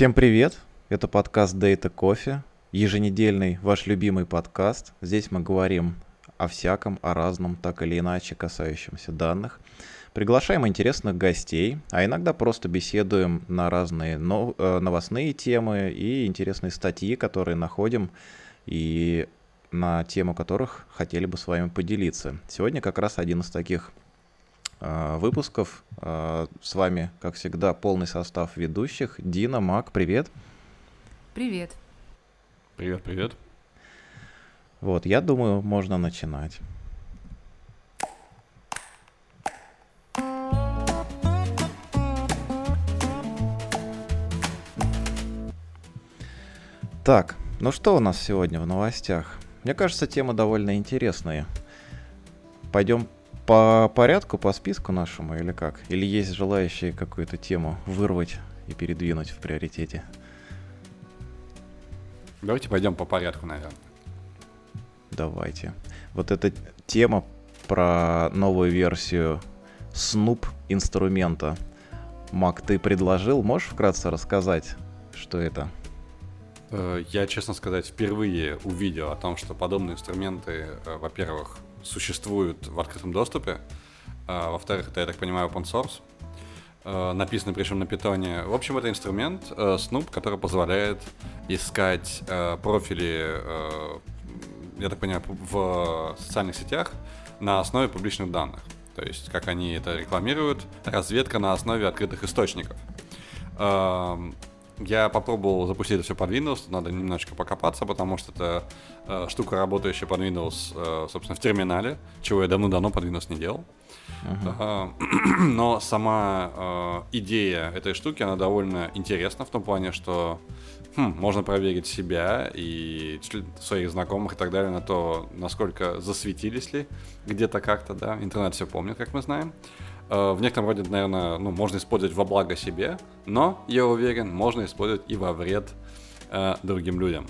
Всем привет! Это подкаст Data Coffee, еженедельный ваш любимый подкаст. Здесь мы говорим о всяком, о разном, так или иначе касающемся данных. Приглашаем интересных гостей, а иногда просто беседуем на разные э, новостные темы и интересные статьи, которые находим и на тему которых хотели бы с вами поделиться. Сегодня как раз один из таких выпусков. Э, с вами, как всегда, полный состав ведущих. Дина, Мак, привет. Привет. Привет, привет. Вот, я думаю, можно начинать. Так, ну что у нас сегодня в новостях? Мне кажется, тема довольно интересная. Пойдем по порядку, по списку нашему или как? Или есть желающие какую-то тему вырвать и передвинуть в приоритете? Давайте пойдем по порядку, наверное. Давайте. Вот эта тема про новую версию Snoop инструмента. Мак, ты предложил, можешь вкратце рассказать, что это? Э, я, честно сказать, впервые увидел о том, что подобные инструменты, э, во-первых, существуют в открытом доступе, а во-вторых, это, я так понимаю, open source, э, написанный причем на питоне. В общем, это инструмент Snoop, который позволяет искать профили, я так понимаю, в социальных сетях на основе публичных данных. То есть, как они это рекламируют, разведка на основе открытых источников. Я попробовал запустить это все под Windows, надо немножечко покопаться, потому что это э, штука, работающая под Windows, э, собственно, в терминале, чего я давно-давно под Windows не делал. Uh-huh. Э, но сама э, идея этой штуки, она довольно интересна в том плане, что хм, можно проверить себя и своих знакомых и так далее на то, насколько засветились ли где-то как-то, да, интернет все помнит, как мы знаем. В некотором роде, наверное, ну, можно использовать во благо себе, но, я уверен, можно использовать и во вред э, другим людям.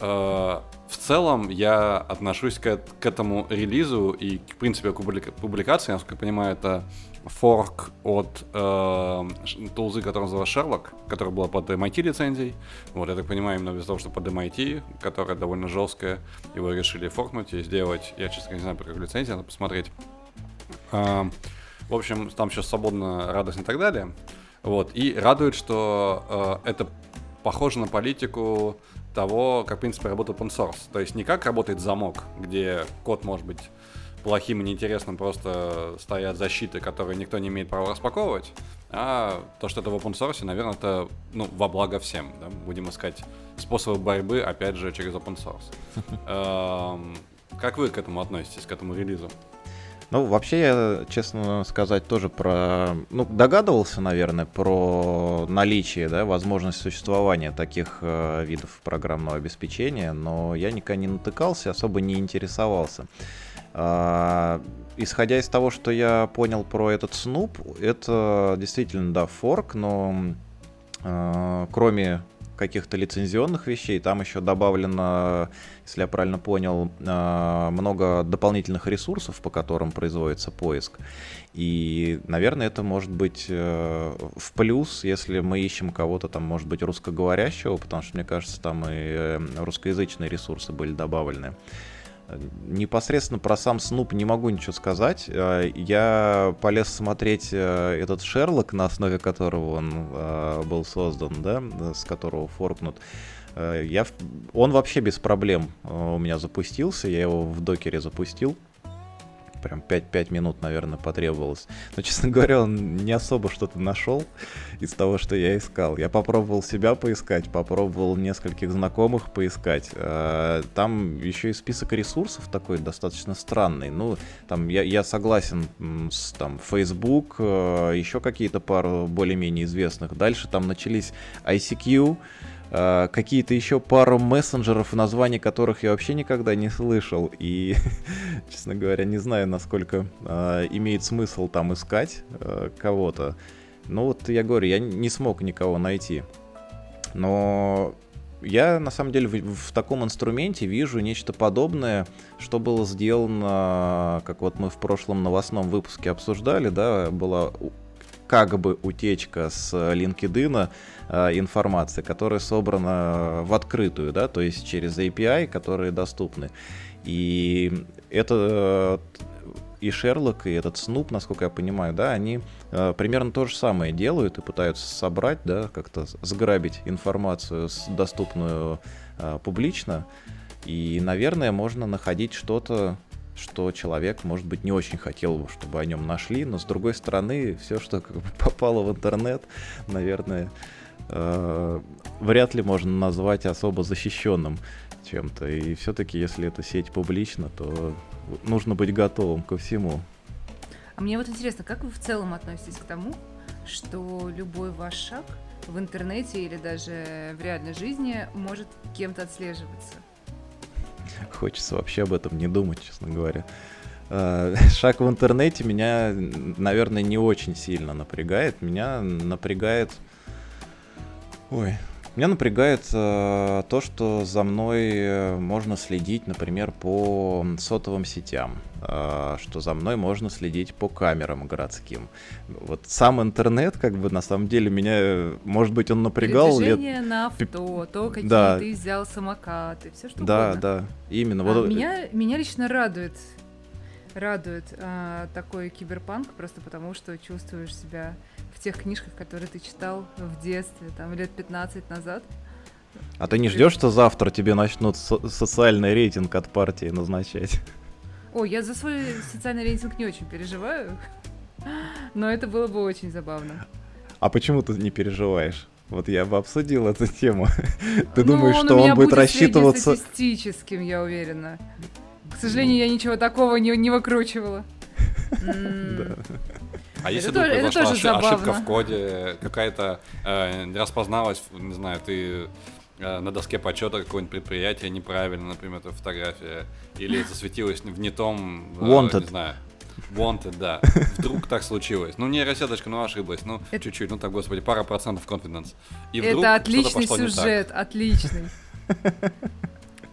Э, в целом, я отношусь к, к этому релизу и, в принципе, к публикации, насколько я понимаю, это форк от э, тулзы, которая называется Sherlock, которая была под MIT лицензией. Вот, я так понимаю, именно из-за того, что под MIT, которая довольно жесткая, его решили форкнуть и сделать, я, честно не знаю, про какую лицензию, надо посмотреть. Э, в общем, там сейчас свободно, радостно и так далее. Вот. И радует, что э, это похоже на политику того, как, в принципе, работает open source. То есть не как работает замок, где код может быть плохим и неинтересным, просто стоят защиты, которые никто не имеет права распаковывать, а то, что это в open source, наверное, это ну, во благо всем. Да? Будем искать способы борьбы, опять же, через open source. Эм, как вы к этому относитесь, к этому релизу? Ну, вообще, я, честно сказать, тоже про... Ну, догадывался, наверное, про наличие, да, возможность существования таких э, видов программного обеспечения, но я никогда не натыкался, особо не интересовался. А, исходя из того, что я понял про этот Snoop, это действительно, да, форк, но э, кроме каких-то лицензионных вещей. Там еще добавлено, если я правильно понял, а, много дополнительных ресурсов, по которым производится поиск. И, наверное, это может быть э, в плюс, если мы ищем кого-то там, может быть, русскоговорящего, потому что, мне кажется, там и э, русскоязычные ресурсы были добавлены. Непосредственно про сам Снуп не могу ничего сказать. Э, я полез смотреть э, этот Шерлок, на основе которого он э, был создан, да, с которого форкнут. Я, он вообще без проблем у меня запустился, я его в докере запустил прям 5-5 минут, наверное, потребовалось. Но, честно говоря, он не особо что-то нашел из того, что я искал. Я попробовал себя поискать, попробовал нескольких знакомых поискать. А, там еще и список ресурсов такой достаточно странный. Ну, там я, я согласен с там Facebook, э, еще какие-то пару более-менее известных. Дальше там начались ICQ, Э, какие-то еще пару мессенджеров, названий которых я вообще никогда не слышал. И, честно говоря, не знаю, насколько э, имеет смысл там искать э, кого-то. Ну вот я говорю, я не смог никого найти. Но я на самом деле в, в таком инструменте вижу нечто подобное, что было сделано, как вот мы в прошлом новостном выпуске обсуждали, да, была как бы утечка с LinkedIn э, информации, которая собрана в открытую, да, то есть через API, которые доступны. И это и Шерлок, и этот Снуп, насколько я понимаю, да, они э, примерно то же самое делают и пытаются собрать, да, как-то сграбить информацию, доступную э, публично. И, наверное, можно находить что-то, что человек, может быть, не очень хотел бы, чтобы о нем нашли, но с другой стороны, все, что как бы попало в интернет, наверное, э, вряд ли можно назвать особо защищенным чем-то. И все-таки, если эта сеть публична, то нужно быть готовым ко всему. А мне вот интересно, как вы в целом относитесь к тому, что любой ваш шаг в интернете или даже в реальной жизни может кем-то отслеживаться? Хочется вообще об этом не думать, честно говоря. А, шаг в интернете меня, наверное, не очень сильно напрягает. Меня напрягает... Ой, меня напрягает э, то, что за мной э, можно следить, например, по сотовым сетям, э, что за мной можно следить по камерам городским. Вот сам интернет, как бы, на самом деле, меня, может быть, он напрягал. Передвижение лет... на авто, то, какие да. ты взял самокаты, все что да, угодно. Да, да, именно. А вот... меня, меня лично радует радует а, такой киберпанк, просто потому что чувствуешь себя в тех книжках, которые ты читал в детстве, там, лет 15 назад. А ты не ждешь, что завтра тебе начнут со- социальный рейтинг от партии назначать? О, я за свой социальный рейтинг не очень переживаю, но это было бы очень забавно. А почему ты не переживаешь? Вот я бы обсудил эту тему. Ты ну, думаешь, что он, будет, будет рассчитываться... статистическим, я уверена. К сожалению, я ничего такого не, не выкручивала. А если вдруг произошла ошибка в коде, какая-то э, не распозналась, не знаю, ты э, на доске почета какое-нибудь предприятие неправильно, например, эта фотография, или засветилась в не том, э, Wanted. не знаю, Wanted, да. Вдруг так случилось. Ну, нейросеточка, ну, ошиблась. Ну, это... чуть-чуть, ну, так, господи, пара процентов confidence. И вдруг это отличный сюжет, отличный.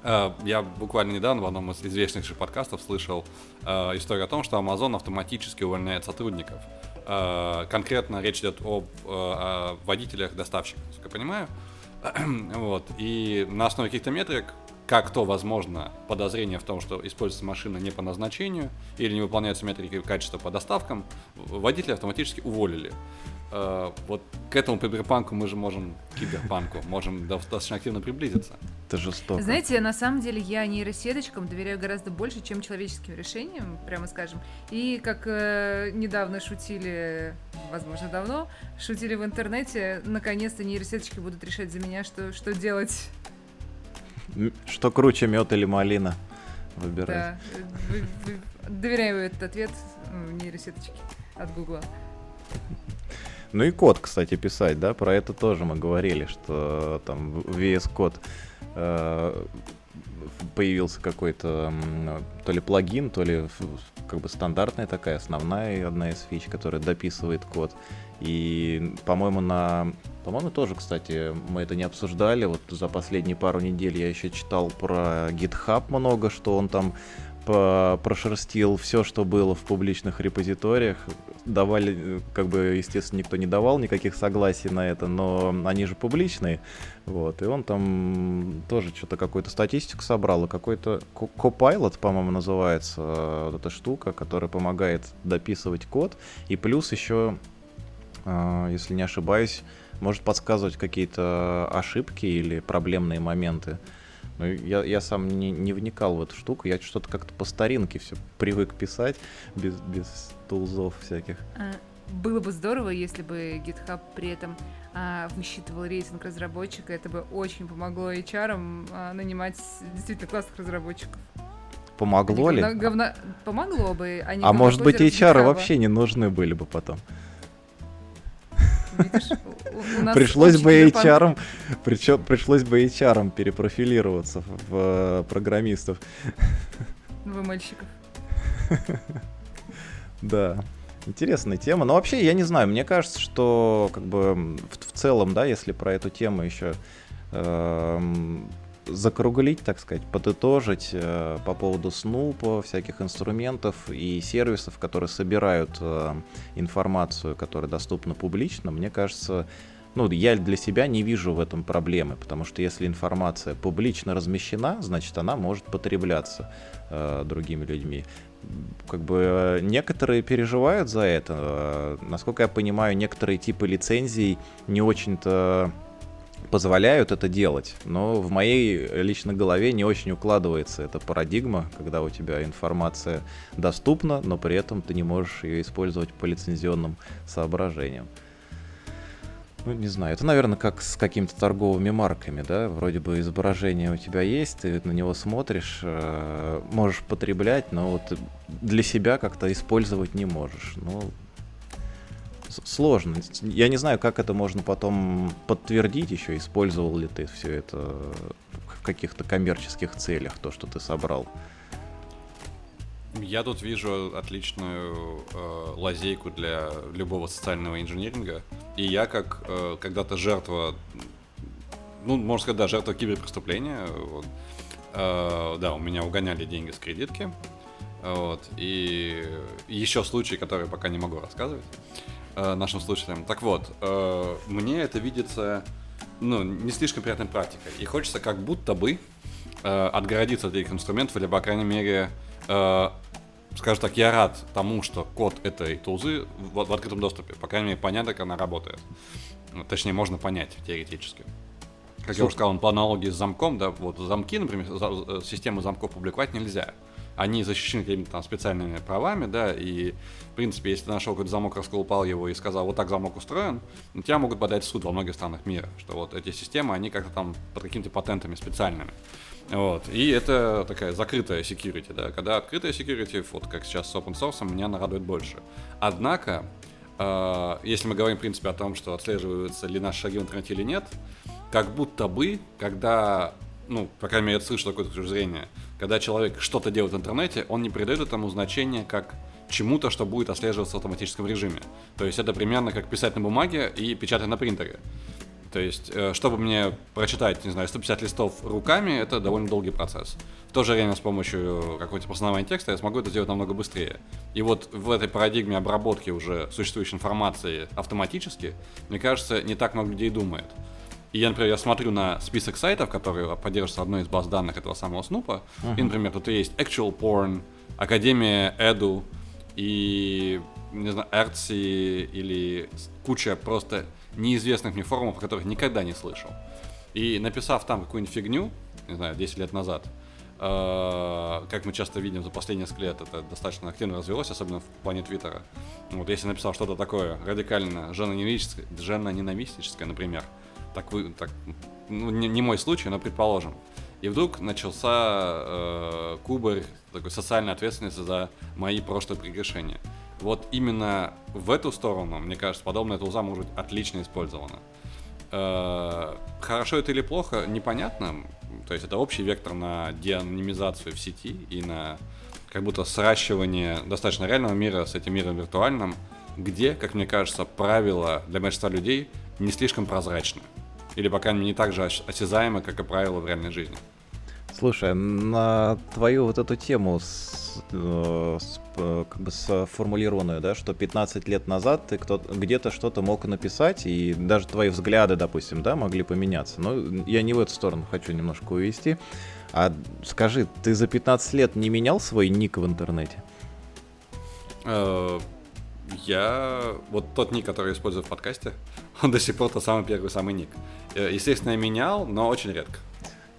Э, я буквально недавно в одном из известнейших подкастов слышал э, историю о том, что Amazon автоматически увольняет сотрудников. Э, конкретно речь идет об водителях-доставщиках, как я понимаю. вот. И на основе каких-то метрик как то возможно подозрение в том, что используется машина не по назначению или не выполняются метрики качества по доставкам, водителя автоматически уволили. Э, вот к этому киберпанку мы же можем, киберпанку, можем достаточно активно приблизиться. Это жестоко. Знаете, на самом деле я нейросеточкам доверяю гораздо больше, чем человеческим решениям, прямо скажем. И как э, недавно шутили, возможно, давно, шутили в интернете, наконец-то нейросеточки будут решать за меня, что, что делать что круче, мед или малина? Выбирать. Да. Доверяю этот ответ нейросеточке от Гугла. Ну и код, кстати, писать, да, про это тоже мы говорили, что там VS Code э, появился какой-то то ли плагин, то ли как бы стандартная такая основная одна из фич, которая дописывает код. И, по-моему, на... По-моему, тоже, кстати, мы это не обсуждали. Вот за последние пару недель я еще читал про GitHub много, что он там прошерстил все, что было в публичных репозиториях. Давали, как бы, естественно, никто не давал никаких согласий на это, но они же публичные. Вот, и он там тоже что-то какую-то статистику собрал, и какой-то Copilot, по-моему, называется э, вот эта штука, которая помогает дописывать код, и плюс еще а, если не ошибаюсь, может подсказывать какие-то ошибки или проблемные моменты. Но я, я сам не, не вникал в эту штуку, я что-то как-то по старинке все привык писать, без, без тулзов всяких. А, было бы здорово, если бы GitHub при этом а, высчитывал рейтинг разработчика, это бы очень помогло HR а, нанимать действительно классных разработчиков. Помогло они ли? Говна... Помогло бы. Они а может быть HR вообще не нужны были бы потом? Пришлось бы HR, причем пришлось бы HR перепрофилироваться в э, программистов. В мальчиков. Да. Интересная тема. Но вообще, я не знаю, мне кажется, что как бы в, в целом, да, если про эту тему еще э, закруглить, так сказать, подытожить э, по поводу Снупа, всяких инструментов и сервисов, которые собирают э, информацию, которая доступна публично, мне кажется, ну, я для себя не вижу в этом проблемы, потому что если информация публично размещена, значит, она может потребляться э, другими людьми. Как бы э, некоторые переживают за это. Э, насколько я понимаю, некоторые типы лицензий не очень-то позволяют это делать, но в моей личной голове не очень укладывается эта парадигма, когда у тебя информация доступна, но при этом ты не можешь ее использовать по лицензионным соображениям. Ну, не знаю, это, наверное, как с какими-то торговыми марками, да, вроде бы изображение у тебя есть, ты на него смотришь, э, можешь потреблять, но вот для себя как-то использовать не можешь. Ну, сложно. Я не знаю, как это можно потом подтвердить еще, использовал ли ты все это в каких-то коммерческих целях, то, что ты собрал. Я тут вижу отличную э, лазейку для любого социального инженеринга. И я как э, когда-то жертва, ну, можно сказать, да, жертва киберпреступления. Вот. Э, да, у меня угоняли деньги с кредитки. Вот. И еще случаи, которые пока не могу рассказывать э, нашим слушателям. Так вот, э, мне это видится ну, не слишком приятной практикой. И хочется как будто бы э, отгородиться от этих инструментов, или, по крайней мере, э, скажем так, я рад тому, что код этой тулзы в, в открытом доступе. По крайней мере, понятно, как она работает. Ну, точнее, можно понять теоретически. Как Слушай. я уже сказал, по аналогии с замком, да, вот замки, например, за, систему замков публиковать нельзя они защищены какими-то там специальными правами, да, и, в принципе, если ты нашел какой-то замок, расколупал его и сказал, вот так замок устроен, на тебя могут подать в суд во многих странах мира, что вот эти системы, они как-то там под какими-то патентами специальными. Вот. И это такая закрытая security, да. Когда открытая security, вот как сейчас с open source, меня нарадует больше. Однако, э, если мы говорим, в принципе, о том, что отслеживаются ли наши шаги в интернете или нет, как будто бы, когда, ну, по крайней мере, я слышу такое точку зрения, когда человек что-то делает в интернете, он не придает этому значения как чему-то, что будет отслеживаться в автоматическом режиме. То есть это примерно как писать на бумаге и печатать на принтере. То есть, э, чтобы мне прочитать, не знаю, 150 листов руками, это довольно долгий процесс. В то же время с помощью какого-то постановления текста я смогу это сделать намного быстрее. И вот в этой парадигме обработки уже существующей информации автоматически, мне кажется, не так много людей думает. И я, например, я смотрю на список сайтов, которые поддерживаются одной из баз данных этого самого Снупа. Uh-huh. И, например, тут есть Actual Porn, Академия Edu и, не знаю, Artsy или куча просто неизвестных мне форумов, о которых никогда не слышал. И написав там какую-нибудь фигню, не знаю, 10 лет назад, э, как мы часто видим за последние несколько лет, это достаточно активно развелось, особенно в плане Твиттера. Вот если написал что-то такое радикально женоненавистическое, женоненавистическое, например, так вы, так, ну, не, не мой случай, но предположим. И вдруг начался э, кубарь такой социальной ответственности за мои прошлые прегрешения. Вот именно в эту сторону, мне кажется, подобная тулза может быть отлично использована. Э, хорошо это или плохо, непонятно. То есть это общий вектор на деанонимизацию в сети и на как будто сращивание достаточно реального мира с этим миром виртуальным, где, как мне кажется, правила для большинства людей не слишком прозрачны. Или, пока не так же осязаемы, как и правила в реальной жизни. Слушай, на твою вот эту тему с, э, с, э, как бы сформулированную, да, что 15 лет назад ты кто где-то что-то мог написать, и даже твои взгляды, допустим, да, могли поменяться. Но я не в эту сторону хочу немножко увести. А скажи, ты за 15 лет не менял свой ник в интернете? Я... Вот тот ник, который я использую в подкасте, он до сих пор тот самый первый самый ник. Э, естественно, я менял, но очень редко.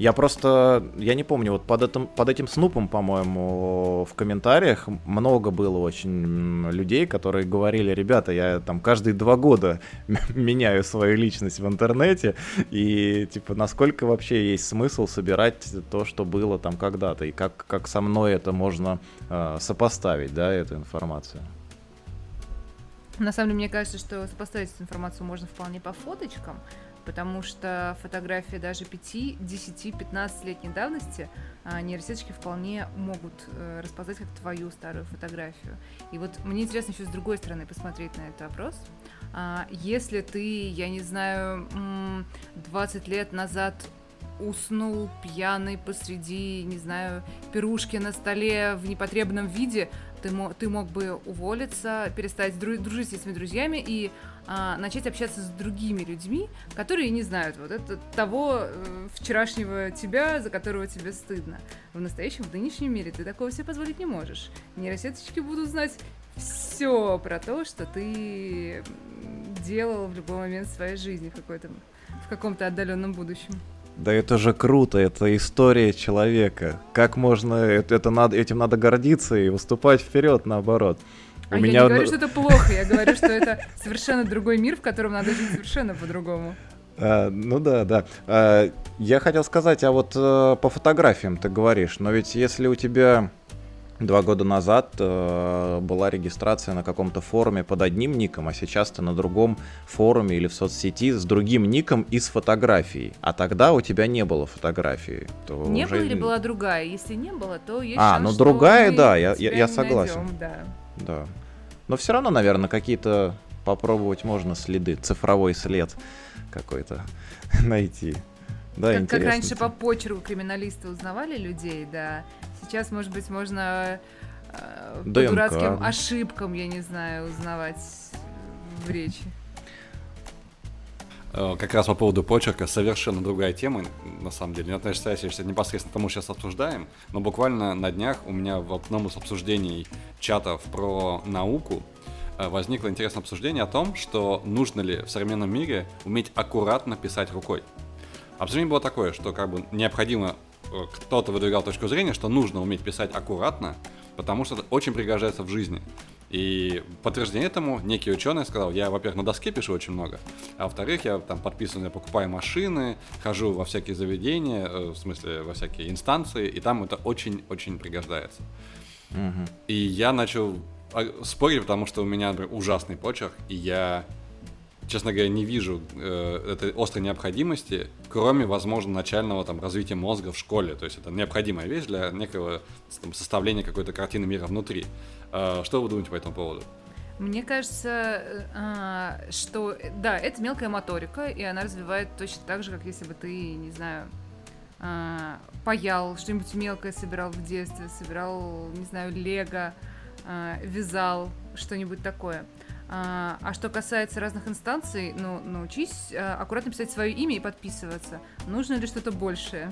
Я просто, я не помню, вот под этим, под этим снупом, по-моему, в комментариях много было очень людей, которые говорили, ребята, я там каждые два года меняю свою личность в интернете, и типа насколько вообще есть смысл собирать то, что было там когда-то, и как, как со мной это можно э, сопоставить, да, эту информацию. На самом деле, мне кажется, что сопоставить эту информацию можно вполне по фоточкам, потому что фотографии даже 5, 10, 15 летней давности нейросеточки вполне могут э, распознать как твою старую фотографию. И вот мне интересно еще с другой стороны посмотреть на этот вопрос. А, если ты, я не знаю, 20 лет назад уснул пьяный посреди, не знаю, пирушки на столе в непотребном виде, ты, мог, ты мог бы уволиться, перестать дружить с этими друзьями и а, начать общаться с другими людьми, которые не знают вот это того э, вчерашнего тебя, за которого тебе стыдно. В настоящем, в нынешнем мире ты такого себе позволить не можешь. Нейросеточки будут знать все про то, что ты делал в любой момент своей жизни в, в каком-то отдаленном будущем. Да это же круто, это история человека. Как можно, это, это надо, этим надо гордиться и выступать вперед, наоборот. У а меня... я не говорю, что это плохо, я говорю, что это совершенно другой мир, в котором надо жить совершенно по-другому. А, ну да, да. А, я хотел сказать, а вот а, по фотографиям ты говоришь, но ведь если у тебя Два года назад э, была регистрация на каком-то форуме под одним ником, а сейчас ты на другом форуме или в соцсети с другим ником и с фотографией. А тогда у тебя не было фотографии. То не уже... было или была другая? Если не было, то есть А, ну другая, да, я, я, я согласен. Найдем, да. да. Но все равно, наверное, какие-то попробовать можно следы, цифровой след какой-то найти. Да, как, как раньше по почерку криминалисты узнавали людей, да. Сейчас, может быть, можно э, по дурацким ошибкам, я не знаю, узнавать в речи. Э, как раз по поводу почерка, совершенно другая тема, на самом деле. Не относится непосредственно к тому, что сейчас обсуждаем, но буквально на днях у меня в одном из обсуждений чатов про науку э, возникло интересное обсуждение о том, что нужно ли в современном мире уметь аккуратно писать рукой. Обсуждение было такое, что как бы необходимо, э, кто-то выдвигал точку зрения, что нужно уметь писать аккуратно, потому что это очень пригождается в жизни. И подтверждение этому некий ученый сказал, я, во-первых, на доске пишу очень много, а во-вторых, я там подписан, я покупаю машины, хожу во всякие заведения, э, в смысле, во всякие инстанции, и там это очень-очень пригождается. Угу. И я начал а, спорить, потому что у меня например, ужасный почерк, и я честно говоря, не вижу э, этой острой необходимости, кроме, возможно, начального там, развития мозга в школе. То есть это необходимая вещь для некого там, составления какой-то картины мира внутри. Э, что вы думаете по этому поводу? Мне кажется, э, что да, это мелкая моторика, и она развивает точно так же, как если бы ты, не знаю, э, паял, что-нибудь мелкое собирал в детстве, собирал, не знаю, лего, вязал, что-нибудь такое. А, а что касается разных инстанций, ну, научись а, аккуратно писать свое имя и подписываться. Нужно ли что-то большее?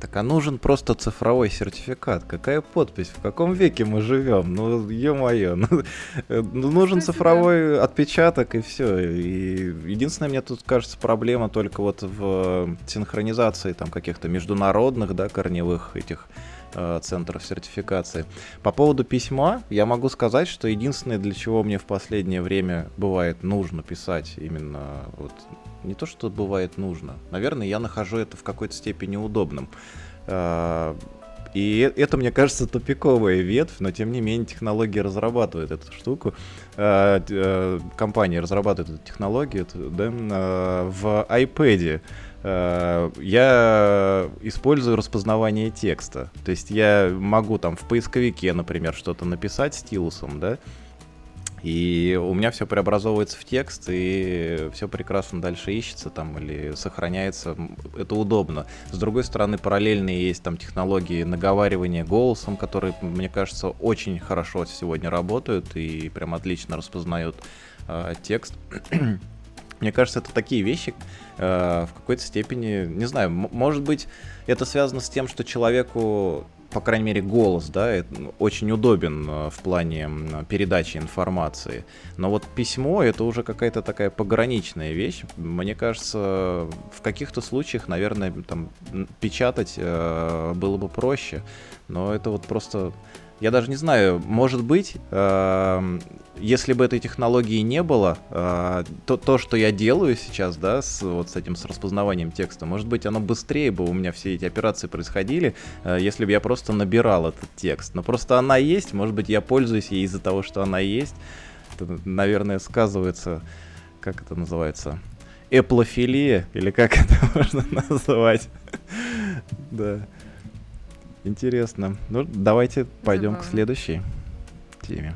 Так а нужен просто цифровой сертификат. Какая подпись? В каком веке мы живем? Ну, ё-моё. Ну, ну, нужен Кстати, цифровой да. отпечаток и все. И единственная мне тут кажется проблема только вот в синхронизации там каких-то международных, да, корневых этих Э, центров сертификации. По поводу письма я могу сказать, что единственное, для чего мне в последнее время бывает нужно писать именно вот не то, что бывает нужно. Наверное, я нахожу это в какой-то степени удобным. Э, и это, мне кажется, тупиковая ветвь, но тем не менее технологии разрабатывают эту штуку. Э, компания разрабатывает эту технологию да, в iPad. Э, я использую распознавание текста. То есть я могу там в поисковике, например, что-то написать стилусом, да, и у меня все преобразовывается в текст, и все прекрасно дальше ищется там или сохраняется. Это удобно. С другой стороны, параллельные есть там технологии наговаривания голосом, которые, мне кажется, очень хорошо сегодня работают и прям отлично распознают э, текст. Мне кажется, это такие вещи э, в какой-то степени, не знаю, может быть, это связано с тем, что человеку, по крайней мере, голос, да, ну, очень удобен э, в плане передачи информации. Но вот письмо это уже какая-то такая пограничная вещь. Мне кажется, в каких-то случаях, наверное, там печатать э, было бы проще. Но это вот просто я даже не знаю, может быть, э, если бы этой технологии не было, э, то, то, что я делаю сейчас, да, с, вот с этим с распознаванием текста, может быть, оно быстрее бы у меня все эти операции происходили, э, если бы я просто набирал этот текст. Но просто она есть, может быть, я пользуюсь ей из-за того, что она есть. Это, наверное, сказывается, как это называется, эплофилия, или как это можно назвать. Да. Интересно. Ну, давайте пойдем к следующей теме.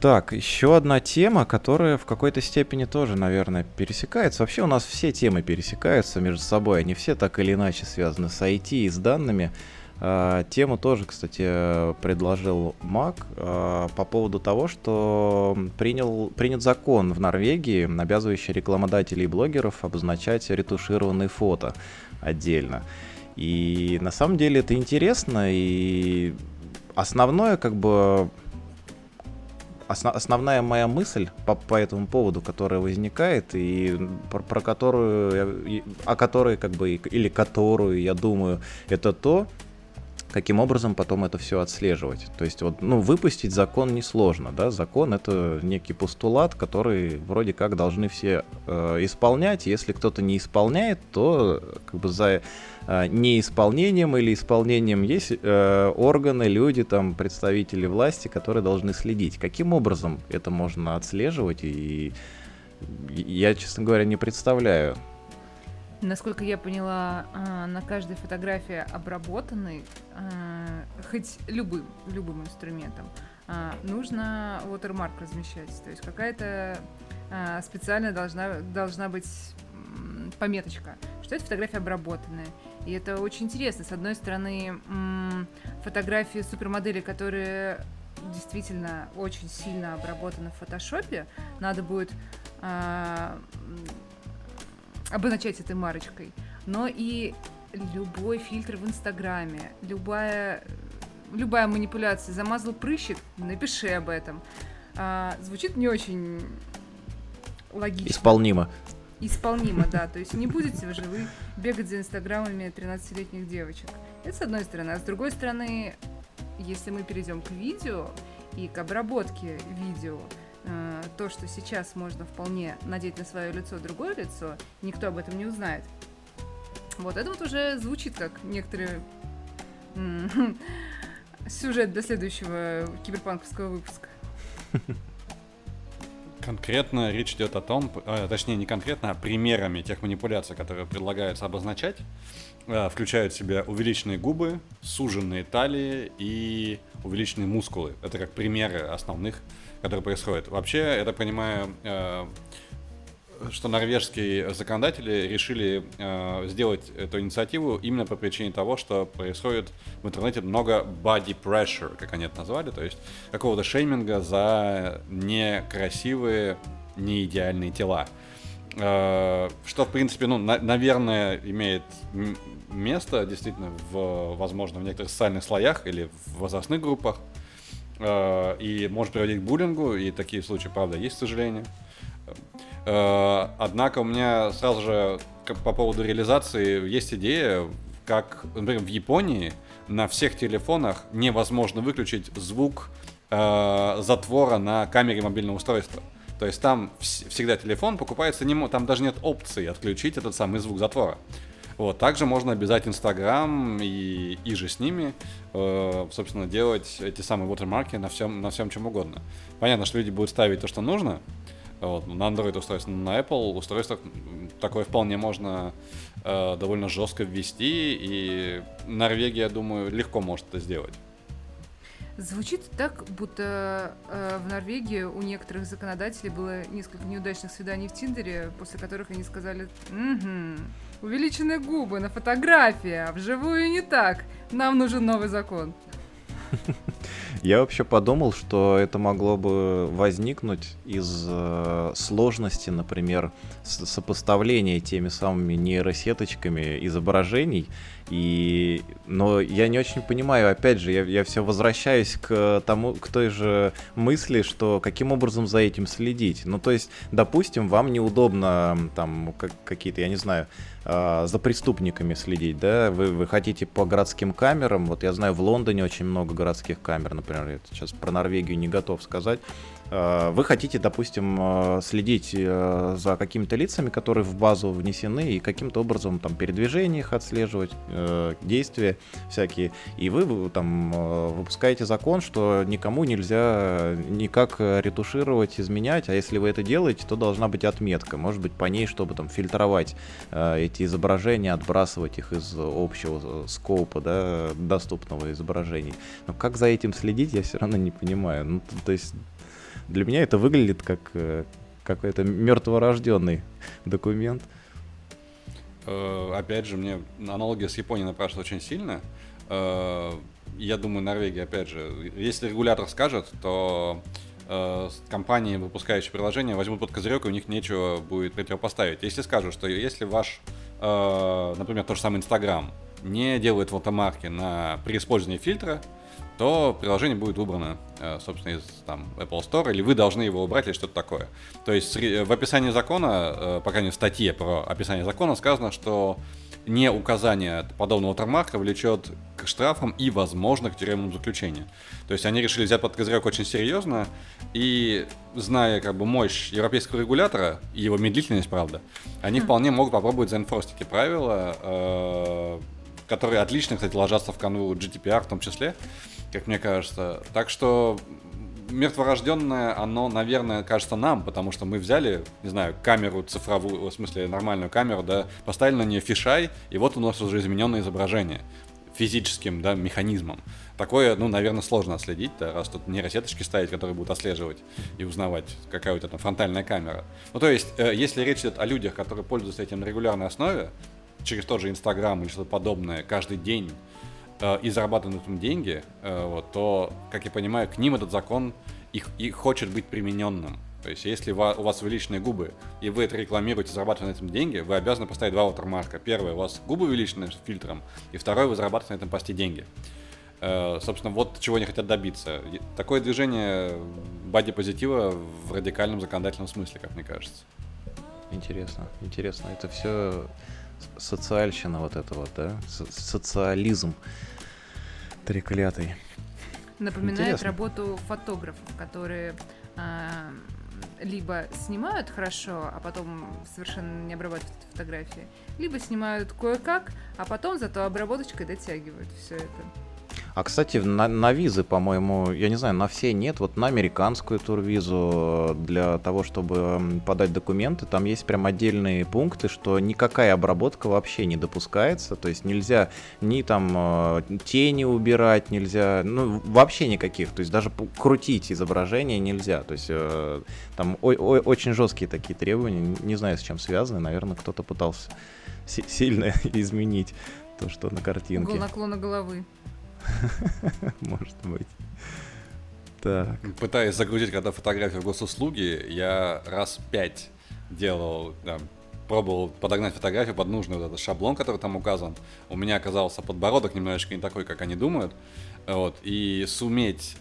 Так, еще одна тема, которая в какой-то степени тоже, наверное, пересекается. Вообще у нас все темы пересекаются между собой, они все так или иначе связаны с IT и с данными. А, тему тоже, кстати, предложил Мак а, по поводу того, что принял, принят закон в Норвегии, обязывающий рекламодателей и блогеров обозначать ретушированные фото отдельно. И на самом деле это интересно, и основное, как бы, основ, основная моя мысль по, по этому поводу, которая возникает, и про, про которую, о которой, как бы, или которую я думаю, это то, каким образом потом это все отслеживать. То есть вот, ну, выпустить закон несложно, да, закон это некий постулат, который вроде как должны все э, исполнять. Если кто-то не исполняет, то как бы за э, неисполнением или исполнением есть э, органы, люди, там, представители власти, которые должны следить. Каким образом это можно отслеживать и я, честно говоря, не представляю. Насколько я поняла, а, на каждой фотографии обработанной, а, хоть любым, любым инструментом, а, нужно watermark размещать. То есть какая-то специально должна, должна быть пометочка, что эта фотография обработанная. И это очень интересно. С одной стороны, фотографии супермодели, которые действительно очень сильно обработаны в фотошопе, надо будет обозначать этой марочкой, но и любой фильтр в Инстаграме, любая, любая манипуляция, замазал прыщик, напиши об этом. А, звучит не очень логично. Исполнимо. Исполнимо, да. То есть не будете же вы бегать за инстаграмами 13-летних девочек. Это с одной стороны. А с другой стороны, если мы перейдем к видео и к обработке видео, то, что сейчас можно вполне надеть на свое лицо другое лицо, никто об этом не узнает. Вот это вот уже звучит как некоторые сюжет для следующего киберпанковского выпуска. Конкретно речь идет о том, э, точнее не конкретно, а примерами тех манипуляций, которые предлагаются обозначать, э, включают в себя увеличенные губы, суженные талии и увеличенные мускулы. Это как примеры основных который происходит. Вообще, так понимаю, э, что норвежские законодатели решили э, сделать эту инициативу именно по причине того, что происходит в интернете много body pressure, как они это назвали, то есть какого-то шейминга за некрасивые, неидеальные тела. Э, что, в принципе, ну, на, наверное, имеет место действительно в, возможно, в некоторых социальных слоях или в возрастных группах. Э, и может приводить к буллингу, и такие случаи, правда, есть, к сожалению. Э, однако у меня сразу же по поводу реализации есть идея, как, например, в Японии на всех телефонах невозможно выключить звук э, затвора на камере мобильного устройства. То есть там всегда телефон покупается, не, там даже нет опции отключить этот самый звук затвора. Вот, также можно обязать Инстаграм и, и же с ними, э, собственно, делать эти самые watermarки на всем, на всем чем угодно. Понятно, что люди будут ставить то, что нужно, вот, на Android устройство, на Apple устройствах такое вполне можно э, довольно жестко ввести, и Норвегия, я думаю, легко может это сделать. Звучит так, будто э, в Норвегии у некоторых законодателей было несколько неудачных свиданий в Тиндере, после которых они сказали «Угу, увеличенные губы на фотографии, а вживую не так. Нам нужен новый закон». Я вообще подумал, что это могло бы возникнуть из э, сложности, например, сопоставления теми самыми нейросеточками изображений. И, но я не очень понимаю, опять же, я, я все возвращаюсь к тому, к той же мысли, что каким образом за этим следить. Ну, то есть, допустим, вам неудобно там как, какие-то, я не знаю, э, за преступниками следить, да? Вы, вы хотите по городским камерам. Вот я знаю, в Лондоне очень много городских камер, например, я сейчас про Норвегию не готов сказать. Э, вы хотите, допустим, э, следить э, за какими-то лицами, которые в базу внесены, и каким-то образом там передвижение их отслеживать, действия всякие. И вы там выпускаете закон, что никому нельзя никак ретушировать, изменять, а если вы это делаете, то должна быть отметка. Может быть, по ней, чтобы там фильтровать эти изображения, отбрасывать их из общего скопа, да, доступного изображений. Но как за этим следить, я все равно не понимаю. Ну, то есть Для меня это выглядит как э, какой-то мертворожденный документ. Э, опять же, мне аналогия с Японией напрашивается очень сильно. Э, я думаю, Норвегия, опять же, если регулятор скажет, то компании, выпускающие приложения, возьмут под козырек, и у них нечего будет противопоставить. Если скажут, что если ваш, например, тот же самый Инстаграм не делает фотомарки на, при использовании фильтра, то приложение будет убрано, э, собственно, из там, Apple Store, или вы должны его убрать, или что-то такое. То есть в описании закона, э, пока не в статье про описание закона, сказано, что не указание подобного watermark влечет к штрафам и, возможно, к тюремному заключению. То есть они решили взять под козырек очень серьезно, и зная как бы мощь европейского регулятора и его медлительность, правда, они вполне могут попробовать заинфорстить эти правила, э, которые отлично, кстати, ложатся в канву GDPR в том числе как мне кажется. Так что мертворожденное, оно, наверное, кажется нам, потому что мы взяли, не знаю, камеру цифровую, в смысле нормальную камеру, да, поставили на нее фишай, и вот у нас уже измененное изображение физическим, да, механизмом. Такое, ну, наверное, сложно отследить, да, раз тут нейросеточки ставить, которые будут отслеживать и узнавать, какая у тебя там фронтальная камера. Ну, то есть, э, если речь идет о людях, которые пользуются этим на регулярной основе, через тот же Инстаграм или что-то подобное каждый день, э, и зарабатывают на этом деньги, э, вот, то, как я понимаю, к ним этот закон их, и хочет быть примененным. То есть, если у вас увеличенные губы, и вы это рекламируете, зарабатываете на этом деньги, вы обязаны поставить два watermarka. Первое, у вас губы увеличены фильтром, и второе, вы зарабатываете на этом посте деньги. Э, собственно, вот чего они хотят добиться. Такое движение боди-позитива в радикальном законодательном смысле, как мне кажется. Интересно, интересно. Это все социальщина вот это вот, да? социализм треклятый. Напоминает Интересно. работу фотографов, которые а, либо снимают хорошо, а потом совершенно не обрабатывают фотографии, либо снимают кое-как, а потом зато обработочкой дотягивают все это. А, кстати, на, на визы, по-моему, я не знаю, на все нет. Вот на американскую турвизу э, для того, чтобы подать документы, там есть прям отдельные пункты, что никакая обработка вообще не допускается. То есть нельзя ни там э, тени убирать, нельзя, ну, вообще никаких. То есть даже крутить изображение нельзя. То есть э, там о- о- очень жесткие такие требования. Не знаю, с чем связаны. Наверное, кто-то пытался сильно изменить то, что на картинке. Угол наклона головы. Может быть. Так. Пытаясь загрузить когда фотографию госуслуги, я раз пять делал, да, пробовал подогнать фотографию под нужный вот этот шаблон, который там указан. У меня оказался подбородок немножечко не такой, как они думают. Вот, и суметь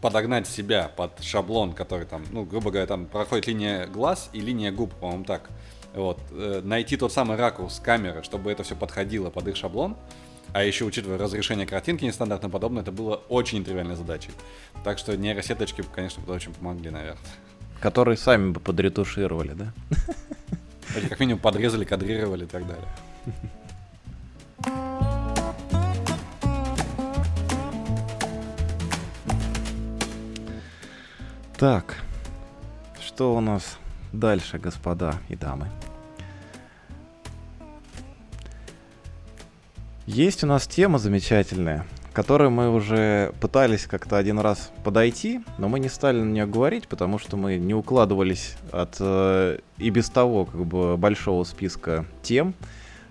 подогнать себя под шаблон, который там, ну, грубо говоря, там проходит линия глаз и линия губ, по-моему, так. Вот, э, найти тот самый ракурс камеры, чтобы это все подходило под их шаблон, а еще, учитывая разрешение картинки нестандартно подобное, это было очень нетривиальной задачей. Так что нейросеточки, конечно, очень помогли, наверное. Которые сами бы подретушировали, да? Или как минимум подрезали, кадрировали и так далее. Так, что у нас дальше, господа и дамы? Есть у нас тема замечательная, к которой мы уже пытались как-то один раз подойти, но мы не стали на нее говорить, потому что мы не укладывались от э, и без того как бы большого списка тем.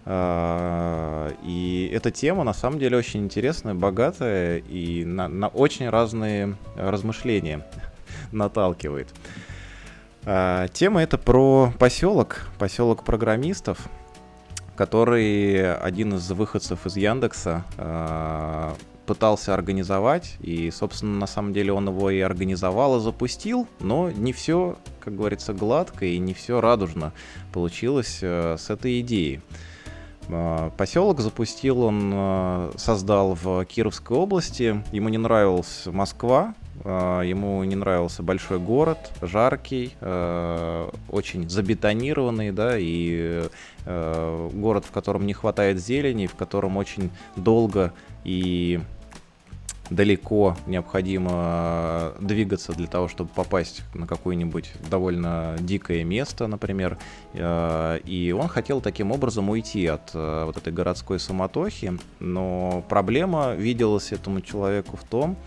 Э, и эта тема на самом деле очень интересная, богатая и на, на очень разные размышления наталкивает. Э, тема это про поселок, поселок программистов который один из выходцев из Яндекса э, пытался организовать, и, собственно, на самом деле он его и организовал, и запустил, но не все, как говорится, гладко и не все радужно получилось э, с этой идеей. Э, поселок запустил он, э, создал в Кировской области. Ему не нравилась Москва, ему не нравился большой город, жаркий, очень забетонированный, да, и город, в котором не хватает зелени, в котором очень долго и далеко необходимо двигаться для того, чтобы попасть на какое-нибудь довольно дикое место, например. Э, и он хотел таким образом уйти от э, вот этой городской суматохи, но проблема виделась этому человеку в том,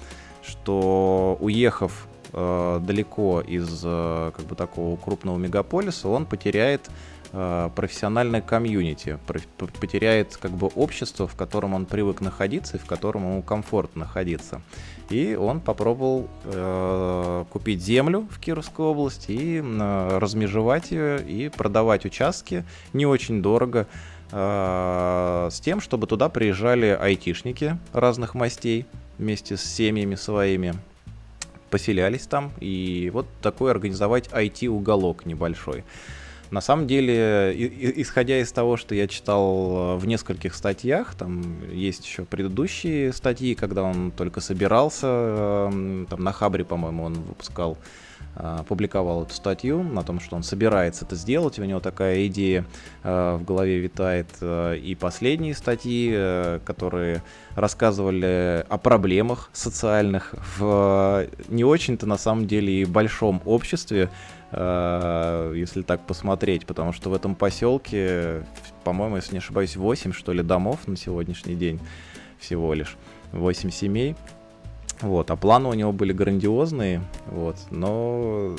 что уехав э, далеко из э, как бы такого крупного мегаполиса, он потеряет э, профессиональное комьюнити, потеряет как бы общество, в котором он привык находиться и в котором ему комфортно находиться. И он попробовал э, купить землю в Кировской области и э, размежевать ее и продавать участки не очень дорого с тем, чтобы туда приезжали айтишники разных мастей вместе с семьями своими, поселялись там, и вот такой организовать IT-уголок небольшой. На самом деле, исходя из того, что я читал в нескольких статьях, там есть еще предыдущие статьи, когда он только собирался, эм, там на Хабре, по-моему, он выпускал а, публиковал эту статью на том, что он собирается это сделать, у него такая идея э, в голове витает. Э, и последние статьи, э, которые рассказывали о проблемах социальных в не очень-то на самом деле и большом обществе, если так посмотреть, потому что в этом поселке, по-моему, если не ошибаюсь, 8 что ли домов на сегодняшний день всего лишь, 8 семей. Вот, а планы у него были грандиозные, вот, но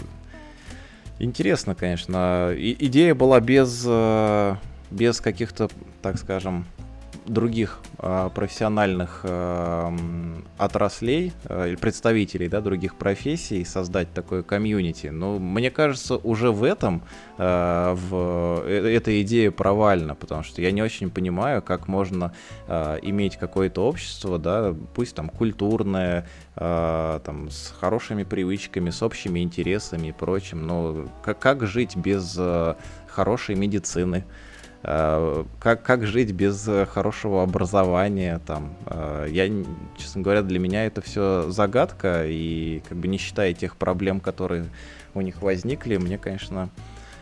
интересно, конечно. И, идея была без, э, без каких-то, так скажем, других э, профессиональных э, отраслей, э, представителей да, других профессий, создать такое комьюнити. Но мне кажется, уже в этом в, э, эта идея провальна, потому что я не очень понимаю, как можно иметь какое-то общество, да, пусть там культурное, там, с хорошими привычками, с общими интересами и прочим, но как, как жить без хорошей медицины? Э, как, как жить без э, хорошего образования там. Э, я, честно говоря, для меня это все загадка, и как бы не считая тех проблем, которые у них возникли, мне, конечно,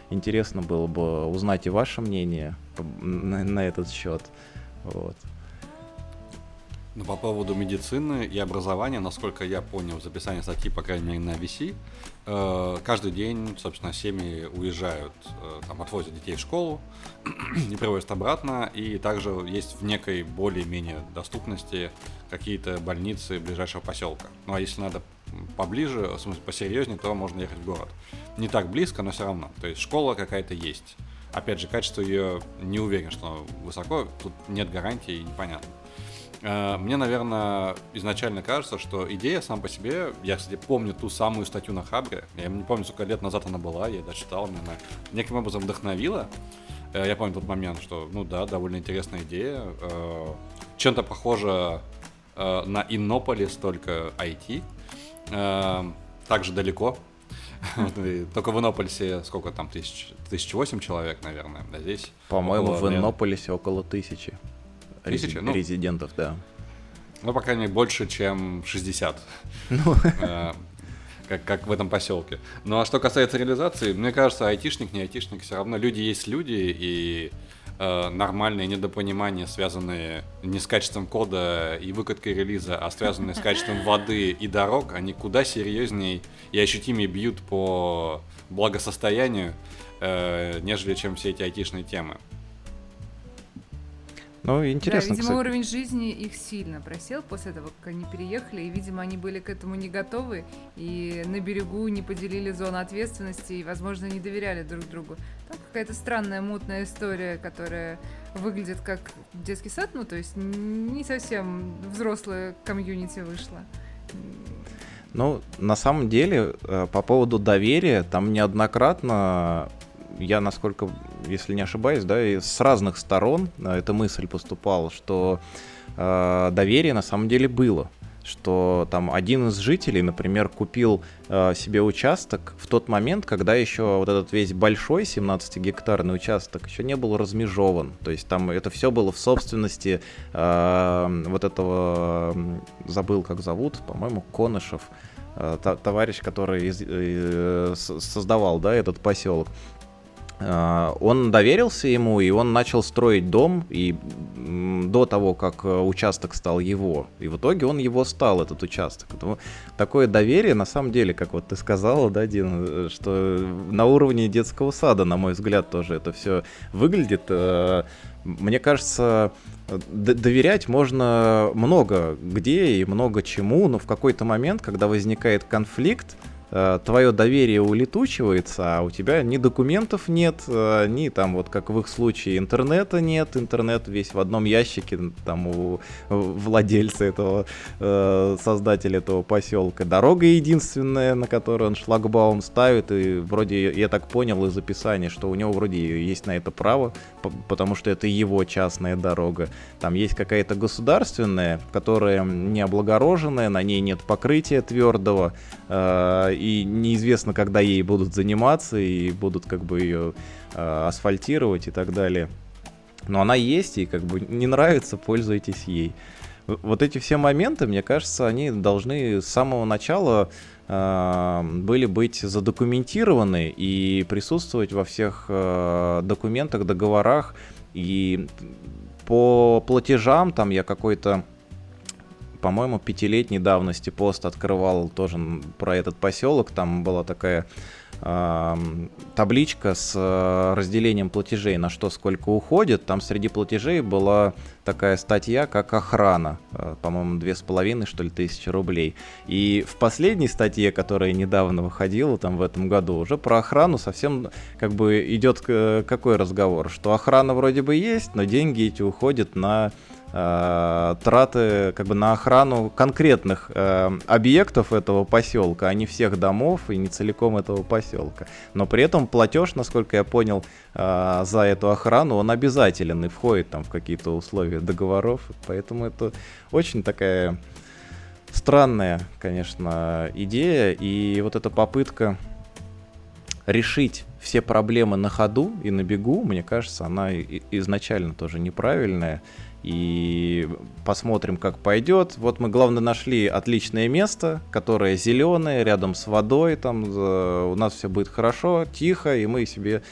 интересно было бы узнать и ваше мнение на, на этот счет. Вот. Ну, по поводу медицины и образования, насколько я понял, записание статьи, по крайней мере, на VC, каждый день, собственно, семьи уезжают, э, там, отвозят детей в школу и привозят обратно, и также есть в некой более-менее доступности какие-то больницы ближайшего поселка. Ну, а если надо поближе, в смысле, посерьезнее, то можно ехать в город. Не так близко, но все равно. То есть школа какая-то есть. Опять же, качество ее не уверен, что высоко, тут нет гарантии и непонятно. Э, мне, наверное, изначально кажется, что идея сам по себе, я, кстати, помню ту самую статью на Хабре, я не помню, сколько лет назад она была, я дочитал, меня она неким образом вдохновила. Э, я помню тот момент, что, ну да, довольно интересная идея. Э, чем-то похоже на Иннополис, только IT. Также далеко. Только в Иннополисе сколько там, тысяч, тысяч восемь человек, наверное, а здесь... По-моему, в Иннополисе около тысячи. Тысяча? Ну, резидентов, да. Ну, по крайней мере, больше, чем 60. Ну. Э, как, как в этом поселке. Ну а что касается реализации, мне кажется, айтишник, не айтишник, все равно люди есть люди, и э, нормальные недопонимания, связанные не с качеством кода и выкаткой релиза, а связанные с качеством воды и дорог, они куда серьезнее и ощутимее бьют по благосостоянию, э, нежели чем все эти айтишные темы. Ну, интересно, да, видимо, кстати. уровень жизни их сильно просел после того, как они переехали, и, видимо, они были к этому не готовы, и на берегу не поделили зону ответственности, и, возможно, не доверяли друг другу. Там какая-то странная, мутная история, которая выглядит как детский сад, ну, то есть не совсем взрослая комьюнити вышла. Ну, на самом деле, э, по поводу доверия, там неоднократно я, насколько, если не ошибаюсь, да, и с разных сторон э, эта мысль поступала, что э, доверие на самом деле было что там один из жителей, например, купил э, себе участок в тот момент, когда еще вот этот весь большой 17-гектарный участок еще не был размежован. То есть там это все было в собственности э, вот этого, забыл как зовут, по-моему, Конышев, э, товарищ, который э, создавал, да, этот поселок. А, он доверился ему, и он начал строить дом, и до того, как э, участок стал его. И в итоге он его стал, этот участок. Поэтому такое доверие, на самом деле, как вот ты сказала, да, Дина, э, что на уровне детского сада, на мой взгляд, тоже это все выглядит. Э, мне кажется, доверять можно много где и много чему, но в какой-то момент, когда возникает конфликт, твое доверие улетучивается, а у тебя ни документов нет, э, ни там вот как в их случае интернета нет, интернет весь в одном ящике там у владельца этого э, создателя этого поселка. Дорога единственная, на которой он шлагбаум ставит, и вроде я так понял из описания, что у него вроде есть на это право, потому что это его частная дорога. Там есть какая-то государственная, которая не облагороженная, на ней нет покрытия твердого, э, и неизвестно, когда ей будут заниматься и будут как бы ее э, асфальтировать и так далее. Но она есть, и как бы не нравится, пользуйтесь ей. Вот эти все моменты, мне кажется, они должны с самого начала э, были быть задокументированы и присутствовать во всех э, документах, договорах. И по платежам там я какой-то по-моему, пятилетней давности пост открывал тоже про этот поселок. Там была такая табличка с э, разделением платежей, на что сколько уходит. Там среди платежей была такая статья, как охрана. Э, по-моему, две с половиной, что ли, тысячи рублей. И в последней статье, которая недавно выходила, там в этом году, уже про охрану совсем как бы идет э, какой разговор? Что охрана вроде бы есть, но деньги эти уходят на э, траты как бы на охрану конкретных э, объектов этого поселка, а не всех домов и не целиком этого поселка. Но при этом платеж, насколько я понял, э, за эту охрану, он обязателен и входит там в какие-то условия договоров. Поэтому это очень такая странная, конечно, идея. И вот эта попытка решить все проблемы на ходу и на бегу, мне кажется, она изначально тоже неправильная и посмотрим, как пойдет. Вот мы, главное, нашли отличное место, которое зеленое, рядом с водой, там у нас все будет хорошо, тихо, и мы себе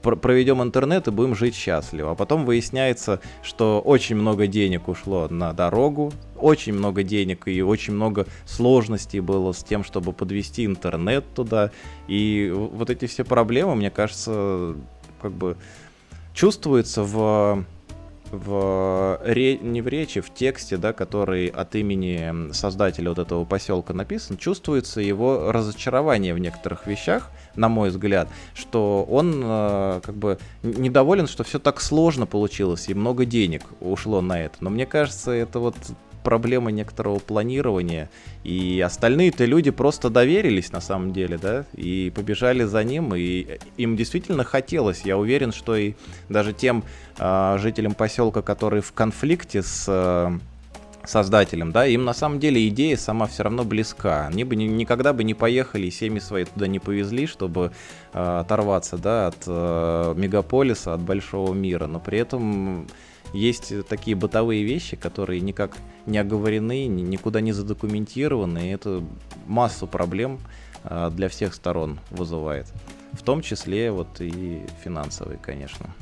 проведем интернет и будем жить счастливо. А потом выясняется, что очень много денег ушло на дорогу, очень много денег и очень много сложностей было с тем, чтобы подвести интернет туда. И вот эти все проблемы, мне кажется, как бы чувствуются в в ре... не в речи, в тексте, да, который от имени создателя вот этого поселка написан, чувствуется его разочарование в некоторых вещах, на мой взгляд, что он э, как бы недоволен, что все так сложно получилось и много денег ушло на это. Но мне кажется, это вот проблема некоторого планирования. И остальные-то люди просто доверились на самом деле, да, и побежали за ним, и им действительно хотелось. Я уверен, что и даже тем э, жителям поселка, которые в конфликте с э, создателем, да, им на самом деле идея сама все равно близка. Они бы ни, никогда бы не поехали и семьи свои туда не повезли, чтобы э, оторваться, да, от э, мегаполиса, от большого мира, но при этом есть такие бытовые вещи, которые никак не оговорены, никуда не задокументированы, и это массу проблем а, для всех сторон вызывает. В том числе вот и финансовые, конечно.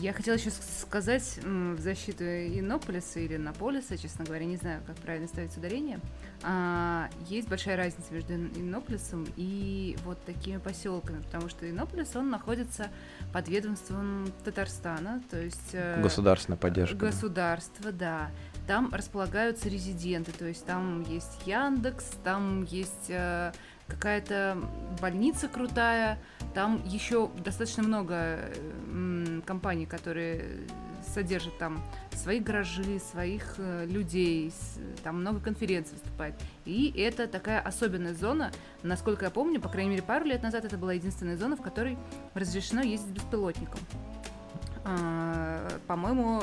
Я хотела еще сказать в защиту Иннополиса или Наполиса, честно говоря, не знаю, как правильно ставить ударение. А, есть большая разница между Иннополисом и вот такими поселками, потому что Иннополис, он находится под ведомством Татарстана, то есть... Э, Государственная поддержка. Государство, да. Там располагаются резиденты, то есть там есть Яндекс, там есть э, какая-то больница крутая, там еще достаточно много компаний, которые содержат там свои гаражи, своих э, людей, там много конференций выступает. И это такая особенная зона, насколько я помню, по крайней мере, пару лет назад это была единственная зона, в которой разрешено ездить беспилотником. А, по-моему,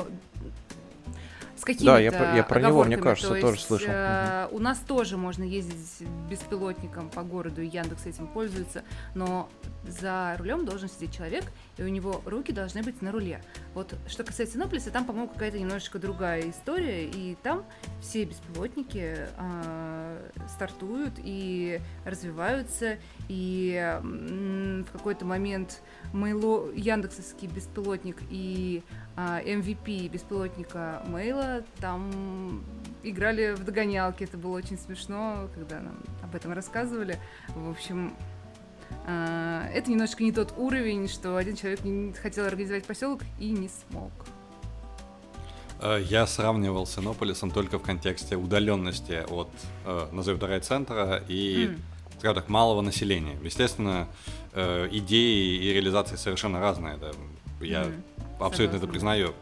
с какими-то Да, я, я про него, мне кажется, То тоже есть, слышал. Э, у нас тоже можно ездить беспилотником по городу, и Яндекс этим пользуется, но за рулем должен сидеть человек, и у него руки должны быть на руле. Вот что касается Ноплиса, там, по-моему, какая-то немножечко другая история, и там все беспилотники э, стартуют и развиваются, и э, в какой-то момент Мейло, Яндексовский беспилотник и э, MVP беспилотника Мейла там играли в догонялки. Это было очень смешно, когда нам об этом рассказывали. В общем, а, это немножко не тот уровень, что один человек хотел организовать поселок и не смог. Э, я сравнивал с Иннополисом только в контексте удаленности от, э, назовем это, райцентра и, mm. скажем так, малого населения. Естественно, э, идеи и реализации совершенно разные. Да. Я mm. абсолютно Согласна. это признаю.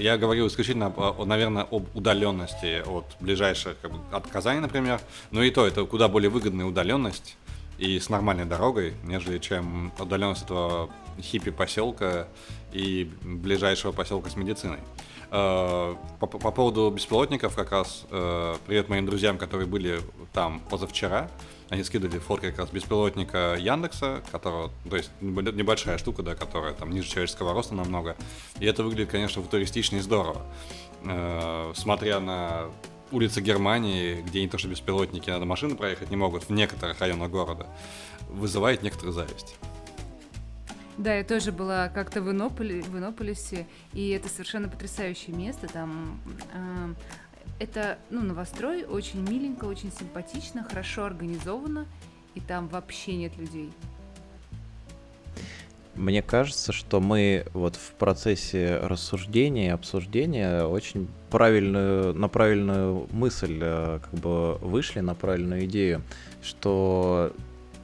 Я говорил исключительно, наверное, об удаленности от ближайших, как бы, от Казани, например. Но и то, это куда более выгодная удаленность и с нормальной дорогой, нежели чем удаленность этого хиппи поселка и ближайшего поселка с медициной. Э, по, по поводу беспилотников как раз э, привет моим друзьям, которые были там позавчера. Они скидывали фотки как раз беспилотника Яндекса, которого, то есть небольшая штука, да, которая там ниже человеческого роста намного. И это выглядит, конечно, футуристично и здорово. Э, смотря на улицы Германии, где не то что беспилотники, надо машины проехать не могут в некоторых районах города, вызывает некоторую зависть. Да, я тоже была как-то в, Иннополи, в Иннополисе, и это совершенно потрясающее место. Там э, это, ну, новострой, очень миленько, очень симпатично, хорошо организовано, и там вообще нет людей. Мне кажется, что мы вот в процессе рассуждения, обсуждения очень правильную, на правильную мысль э, как бы вышли, на правильную идею, что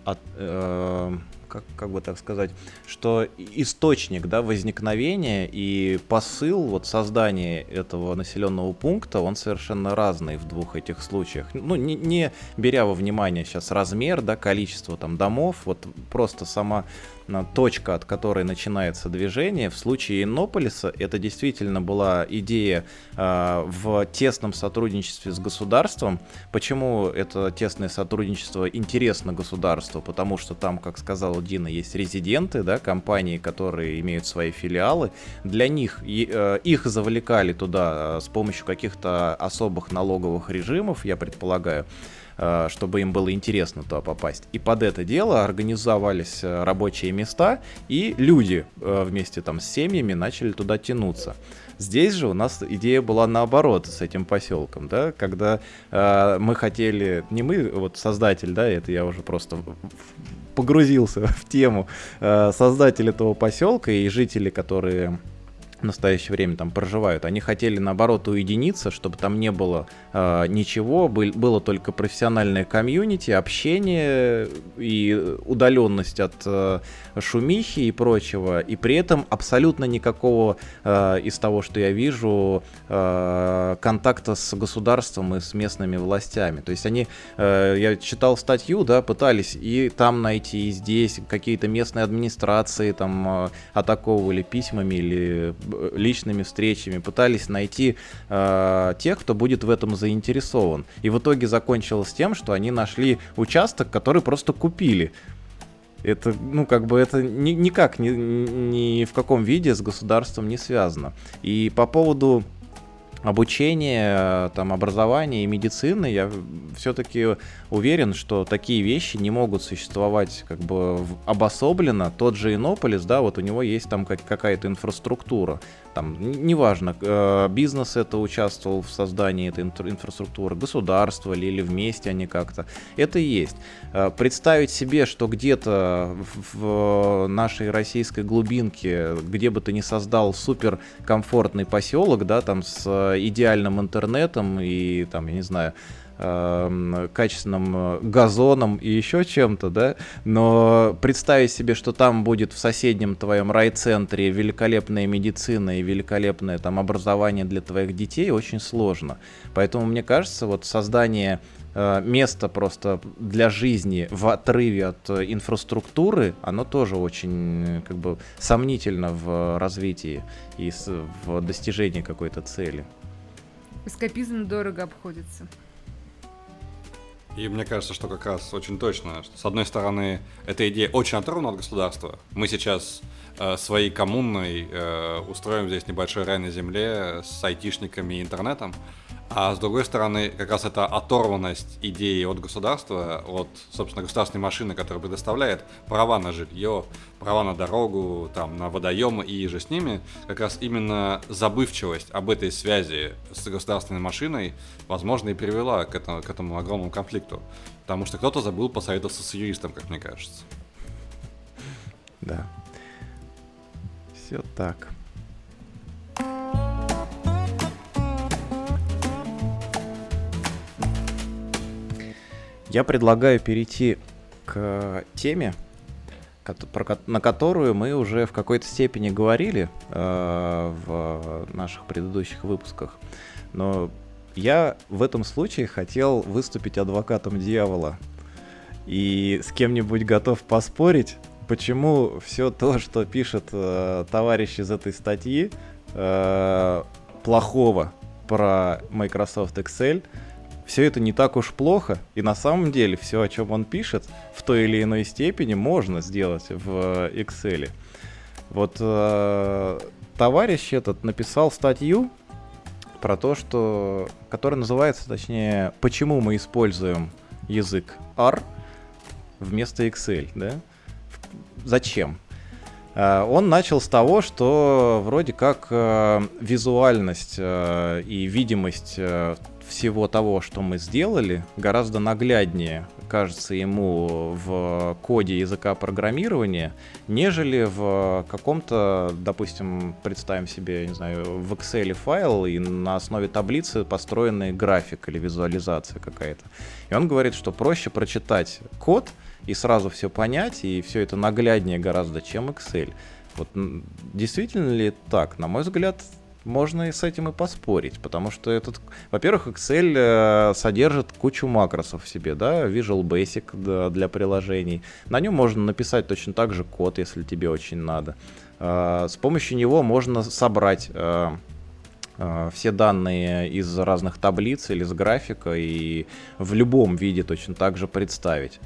от, э, как, как бы так сказать, что источник да, возникновения и посыл вот создания этого населенного пункта, он совершенно разный в двух этих случаях. Ну, не, не беря во внимание сейчас размер, да, количество там домов, вот просто сама точка, от которой начинается движение. В случае Иннополиса это действительно была идея э, в тесном сотрудничестве с государством. Почему это тесное сотрудничество интересно государству? Потому что там, как сказала Дина, есть резиденты, да, компании, которые имеют свои филиалы. Для них э, их завлекали туда э, с помощью каких-то особых налоговых режимов, я предполагаю. Э, чтобы им было интересно туда попасть. И под это дело организовались э, рабочие места, и люди э, вместе там с семьями начали туда тянуться. Здесь же у нас идея была наоборот с этим поселком, да, когда э, мы хотели, не мы, вот создатель, да, это я уже просто погрузился в тему, э, создатель этого поселка и жители, которые в настоящее время там проживают, они хотели наоборот уединиться, чтобы там не было э, ничего, был, было только профессиональное комьюнити, общение и удаленность от э, шумихи и прочего, и при этом абсолютно никакого э, из того, что я вижу, э, контакта с государством и с местными властями. То есть они, э, я читал статью, да, пытались и там найти, и здесь какие-то местные администрации там э, атаковывали письмами или личными встречами, пытались найти э, тех, кто будет в этом заинтересован. И в итоге закончилось тем, что они нашли участок, который просто купили. Это, ну, как бы это ни, никак ни, ни в каком виде с государством не связано. И по поводу обучения, там, образования и медицины, я все-таки уверен, что такие вещи не могут существовать как бы обособленно. Тот же Иннополис, да, вот у него есть там какая-то инфраструктура. Там, неважно, э, бизнес это участвовал в создании этой инфраструктуры, государство ли, или вместе они как-то. Это есть. Э, представить себе, что где-то в нашей российской глубинке, где бы ты ни создал супер комфортный поселок, да, там с идеальным интернетом и там, я не знаю, Эм, качественным э, газоном и еще чем-то, да, но представить себе, что там будет в соседнем твоем райцентре великолепная медицина и великолепное там образование для твоих детей очень сложно. Поэтому мне кажется, вот создание э, места просто для жизни в отрыве от э, инфраструктуры, оно тоже очень как бы сомнительно в развитии и в достижении какой-то цели. Эскапизм дорого обходится. И мне кажется, что как раз очень точно, что с одной стороны, эта идея очень оторвана от государства. Мы сейчас э, своей коммунной э, устроим здесь небольшой рай на земле с айтишниками и интернетом, а с другой стороны, как раз эта оторванность идеи от государства, от, собственно, государственной машины, которая предоставляет права на жилье, права на дорогу, там, на водоемы и же с ними, как раз именно забывчивость об этой связи с государственной машиной, возможно, и привела к этому, к этому огромному конфликту. Потому что кто-то забыл посоветоваться с юристом, как мне кажется. Да. Все так. Я предлагаю перейти к теме, на которую мы уже в какой-то степени говорили э, в наших предыдущих выпусках. Но я в этом случае хотел выступить адвокатом дьявола. И с кем-нибудь готов поспорить, почему все то, что пишет э, товарищ из этой статьи, э, плохого про Microsoft Excel, все это не так уж плохо, и на самом деле все, о чем он пишет, в той или иной степени можно сделать в Excel. Вот э, товарищ этот написал статью про то, что, которая называется, точнее, почему мы используем язык R вместо Excel, да? Зачем? Э, он начал с того, что вроде как э, визуальность э, и видимость всего того, что мы сделали, гораздо нагляднее кажется ему в коде языка программирования, нежели в каком-то, допустим, представим себе, не знаю, в Excel файл и на основе таблицы построенный график или визуализация какая-то. И он говорит, что проще прочитать код и сразу все понять, и все это нагляднее гораздо, чем Excel. Вот действительно ли так? На мой взгляд, можно и с этим и поспорить, потому что этот, во-первых, Excel э, содержит кучу макросов в себе, да, Visual Basic для приложений. На нем можно написать точно так же код, если тебе очень надо. Э, с помощью него можно собрать э, все данные из разных таблиц или с графика и в любом виде точно так же представить.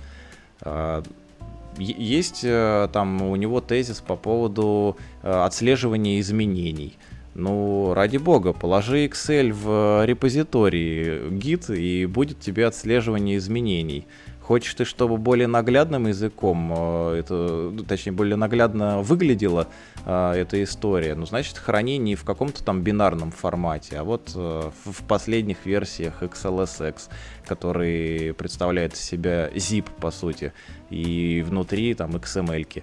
Есть там у него тезис по поводу отслеживания изменений. Ну, ради бога, положи Excel в репозиторий гид, и будет тебе отслеживание изменений. Хочешь ты, чтобы более наглядным языком, э, это, ну, точнее, более наглядно выглядела э, эта история, ну, значит, храни не в каком-то там бинарном формате, а вот э, в последних версиях XLSX, который представляет из себя zip, по сути, и внутри там XML. -ки.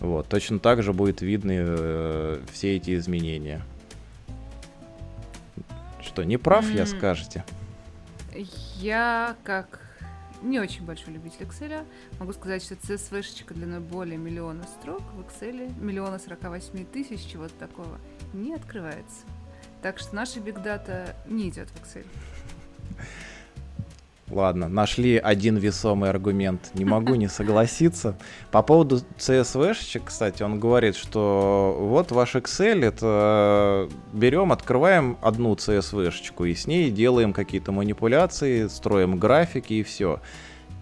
Вот, точно так же будет видны э, все эти изменения. Что, не прав, mm-hmm. я скажете? Я, как не очень большой любитель Excel, могу сказать, что CSV-шечка длиной более миллиона строк в Excel, миллиона 48 тысяч, чего-то такого, не открывается. Так что наша Data не идет в Excel. Ладно, нашли один весомый аргумент. Не могу не согласиться. По поводу CSV, кстати, он говорит, что вот ваш Excel, это берем, открываем одну CSV и с ней делаем какие-то манипуляции, строим графики и все.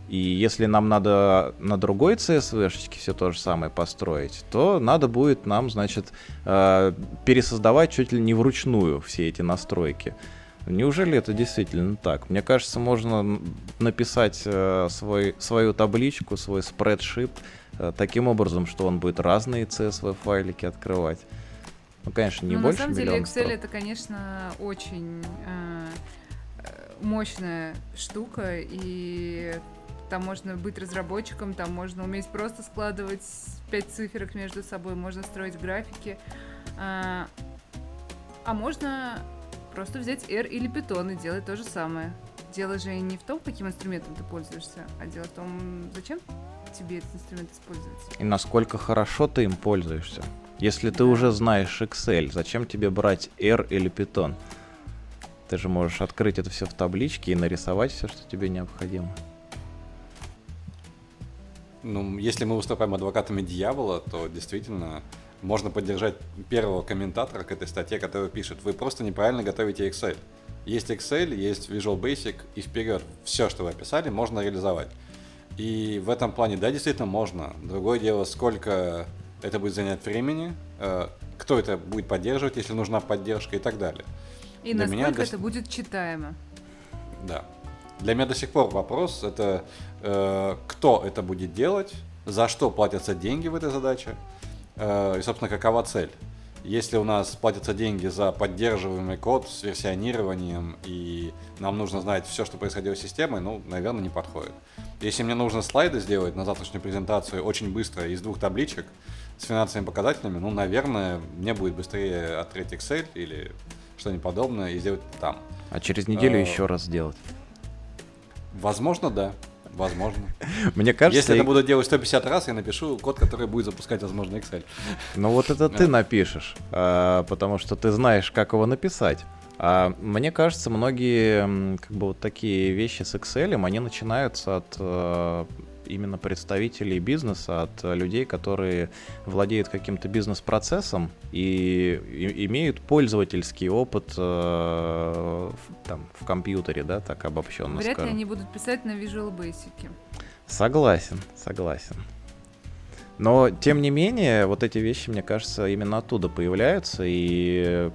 И если нам надо на другой CSV все то же самое построить, то надо будет нам, значит, э, пересоздавать чуть ли не вручную все эти настройки. Неужели это действительно так? Мне кажется, можно написать э, свой, свою табличку, свой спредшит э, таким образом, что он будет разные CSV-файлики открывать. Ну, конечно, не ну, больше На самом деле, Excel строк. это, конечно, очень э, мощная штука, и там можно быть разработчиком, там можно уметь просто складывать пять циферок между собой, можно строить графики. А, а можно Просто взять R или Python и делать то же самое. Дело же не в том, каким инструментом ты пользуешься, а дело в том, зачем тебе этот инструмент использовать. И насколько хорошо ты им пользуешься. Если ты уже знаешь Excel, зачем тебе брать R или Python? Ты же можешь открыть это все в табличке и нарисовать все, что тебе необходимо. Ну, если мы выступаем адвокатами дьявола, то действительно можно поддержать первого комментатора к этой статье, который пишет, вы просто неправильно готовите Excel. Есть Excel, есть Visual Basic, и вперед все, что вы описали, можно реализовать. И в этом плане, да, действительно можно. Другое дело, сколько это будет занять времени, э, кто это будет поддерживать, если нужна поддержка и так далее. И Для насколько меня это будет читаемо. Да. Для меня до сих пор вопрос это э, кто это будет делать, за что платятся деньги в этой задаче, и, собственно, какова цель? Если у нас платятся деньги за поддерживаемый код с версионированием, и нам нужно знать все, что происходило с системой, ну, наверное, не подходит. Если мне нужно слайды сделать на завтрашнюю презентацию очень быстро из двух табличек с финансовыми показателями, ну, наверное, мне будет быстрее открыть Excel или что-нибудь подобное и сделать там. А через неделю а, еще раз сделать? Возможно, да. Возможно. Мне кажется... Если это буду делать 150 раз, я напишу код, который будет запускать, возможно, Excel. Ну вот это ты напишешь, а, потому что ты знаешь, как его написать. А мне кажется, многие как бы вот такие вещи с Excel, они начинаются от э, именно представителей бизнеса, от людей, которые владеют каким-то бизнес-процессом и, и имеют пользовательский опыт э, там, в компьютере, да, так обобщенно Вряд скажем. ли они будут писать на Visual Basic. Согласен, согласен. Но, тем не менее, вот эти вещи, мне кажется, именно оттуда появляются, и